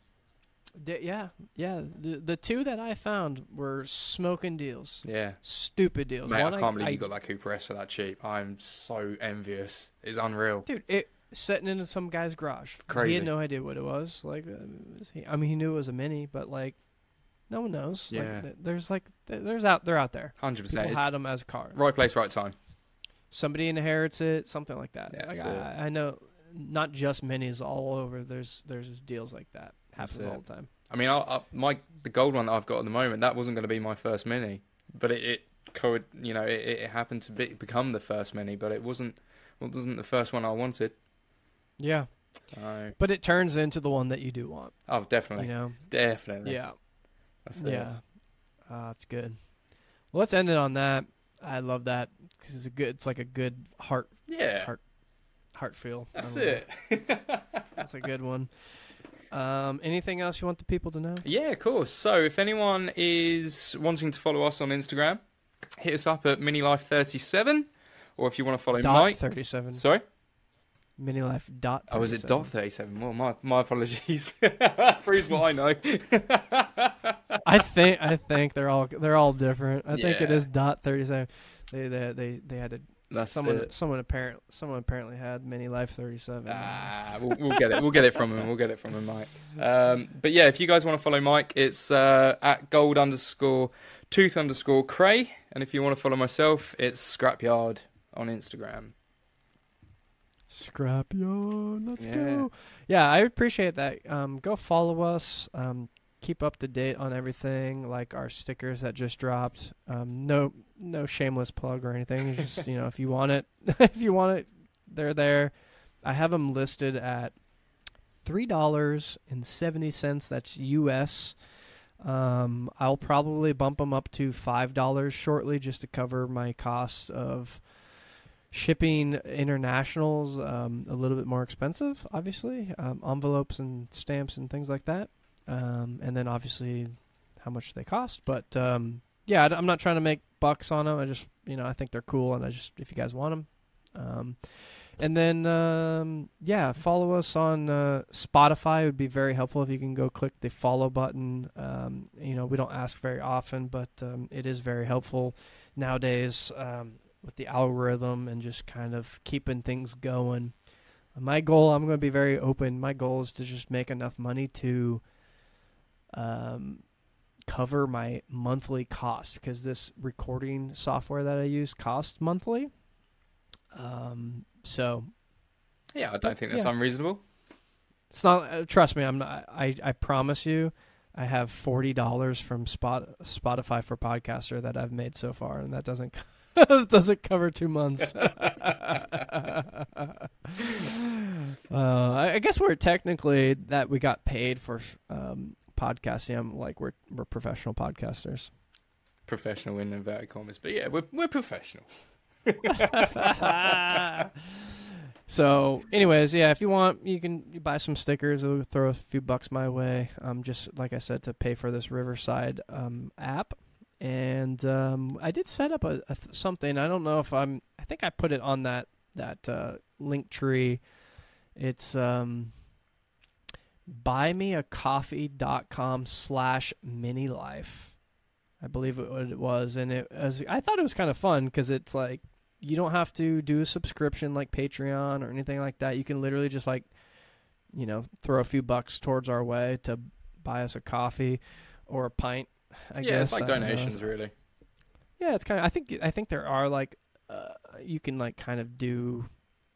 D- yeah, yeah. The, the two that I found were smoking deals, Yeah. stupid deals. Mate, One I can't believe I, you got that Cooper S for that cheap. I'm so envious. It's unreal. dude. It sitting in some guy's garage. Crazy. He had no idea what it was. Like, uh, it was- he- I mean, he knew it was a mini, but like, no one knows. Like, Yeah. th- there's like, there's out, they're out there. Hundred People percent. had them as a car. Right place, right time. Somebody inherits it, something like that. Yeah, like. I, I know, not just minis all over. There's there's deals like that happens all the time. I mean, I, I, my the gold one that I've got at the moment that wasn't going to be my first mini, but it, it co- you know it, it happened to be, become the first mini, but it wasn't well, it wasn't the first one I wanted. Yeah, So, but it turns into the one that you do want. oh, definitely, You know. definitely. Yeah. That's it. Yeah, uh, it's good. Well, let's end it on that. I love that because it's a good. It's like a good heart yeah. Heart- heart feel. That's it. That's a good one. Um, anything else you want the people to know? Yeah, of course. So if anyone is wanting to follow us on Instagram, hit us up at minilife37, or if you want to follow Dot Mike. thirty-seven. Sorry. Minilife dot. Oh, was it dot 37? Well, my my apologies. Proves what I know. I think I think they're all they're all different. I think it is dot thirty-seven. They they they, they had to That's someone it. someone apparent someone apparently had mini life thirty-seven. Ah, we'll, we'll get it. We'll get it from him. We'll get it from him, Mike. Um, but yeah, if you guys want to follow Mike, it's uh, at gold underscore tooth underscore cray, and if you want to follow myself, it's scrapyard on Instagram. Scrapyard, let's Yeah. go. Yeah, I appreciate that. Um, go follow us. Um, keep up to date on everything, like our stickers that just dropped. Um, no, no shameless plug or anything. It's just you know, if you want it, if you want it, they're there. I have them listed at three dollars and seventy cents. That's U.S. Um, I'll probably bump them up to five dollars shortly, just to cover my costs of shipping internationals um, a little bit more expensive obviously um, envelopes and stamps and things like that um, and then obviously how much they cost but um, yeah I- i'm not trying to make bucks on them i just you know i think they're cool and i just if you guys want them um, and then um, yeah follow us on uh, spotify it would be very helpful if you can go click the follow button um, you know we don't ask very often but um, it is very helpful nowadays with the algorithm and just kind of keeping things going. My goal, I'm going to be very open. My goal is to just make enough money to um, cover my monthly cost because this recording software that I use costs monthly. Um, so Yeah, I don't think that's Yeah. unreasonable. it's not. Uh, trust me, I'm not. I I promise you, I have forty dollars from Spot Spotify for Podcaster that I've made so far, and that doesn't doesn't cover two months. uh, I, I guess we're technically that we got paid for um, podcasting. I'm like we're we're professional podcasters. Professional in inverted commas, but yeah, we're we're professionals. so, anyways, yeah, if you want, you can you buy some stickers. We'll throw a few bucks my way. Um, just like I said, to pay for this Riverside um app. And um, I did set up a, a th- something. I don't know if I'm. I think I put it on that that uh, Linktree. It's um, buymeacoffee.com slash mini life. I believe it, it was, and it was. I thought it was kind of fun because it's like you don't have to do a subscription like Patreon or anything like that. You can literally just like, you know, throw a few bucks towards our way to buy us a coffee or a pint. I yeah, guess it's like I donations, really. Yeah, it's kind of. I think. I think there are like, uh, you can like kind of do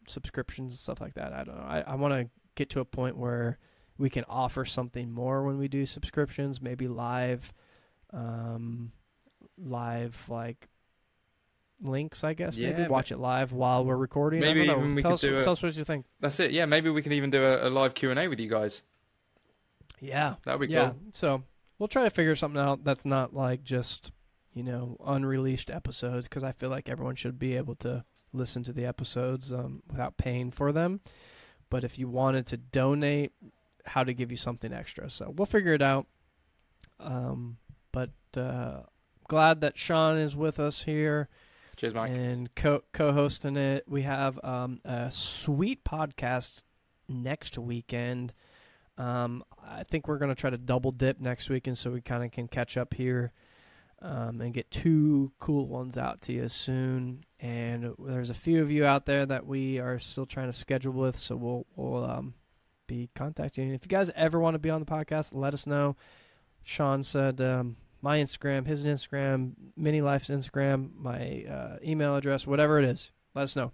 subscriptions and stuff like that. I don't know. I, I want to get to a point where we can offer something more when we do subscriptions. Maybe live, um, live like links. I guess Yeah, maybe watch it live while we're recording. I Maybe don't know. even we tell could us, do a- tell us what you think. That's it. Yeah, maybe we can even do a, a live Q and A with you guys. Yeah, That would be yeah. cool. So we'll try to figure something out that's not like just you know unreleased episodes because I feel like everyone should be able to listen to the episodes um, without paying for them. But if you wanted to donate, how to give you something extra. So we'll figure it out. Um, but uh, glad that Shaun is with us here Cheers, Mike. and co co-hosting it. We have um, a sweet podcast next weekend. Um, I think we're gonna try to double dip next weekend so we kind of can catch up here um, and get two cool ones out to you soon. And there's a few of you out there that we are still trying to schedule with, so we'll we'll um, be contacting you. If you guys ever want to be on the podcast, let us know. Shaun said um, my Instagram, his Instagram, Mini Life's Instagram, my uh, email address, whatever it is. Let us know.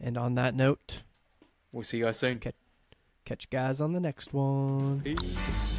And on that note, We'll see you guys soon. catch you guys on the next one. Peace.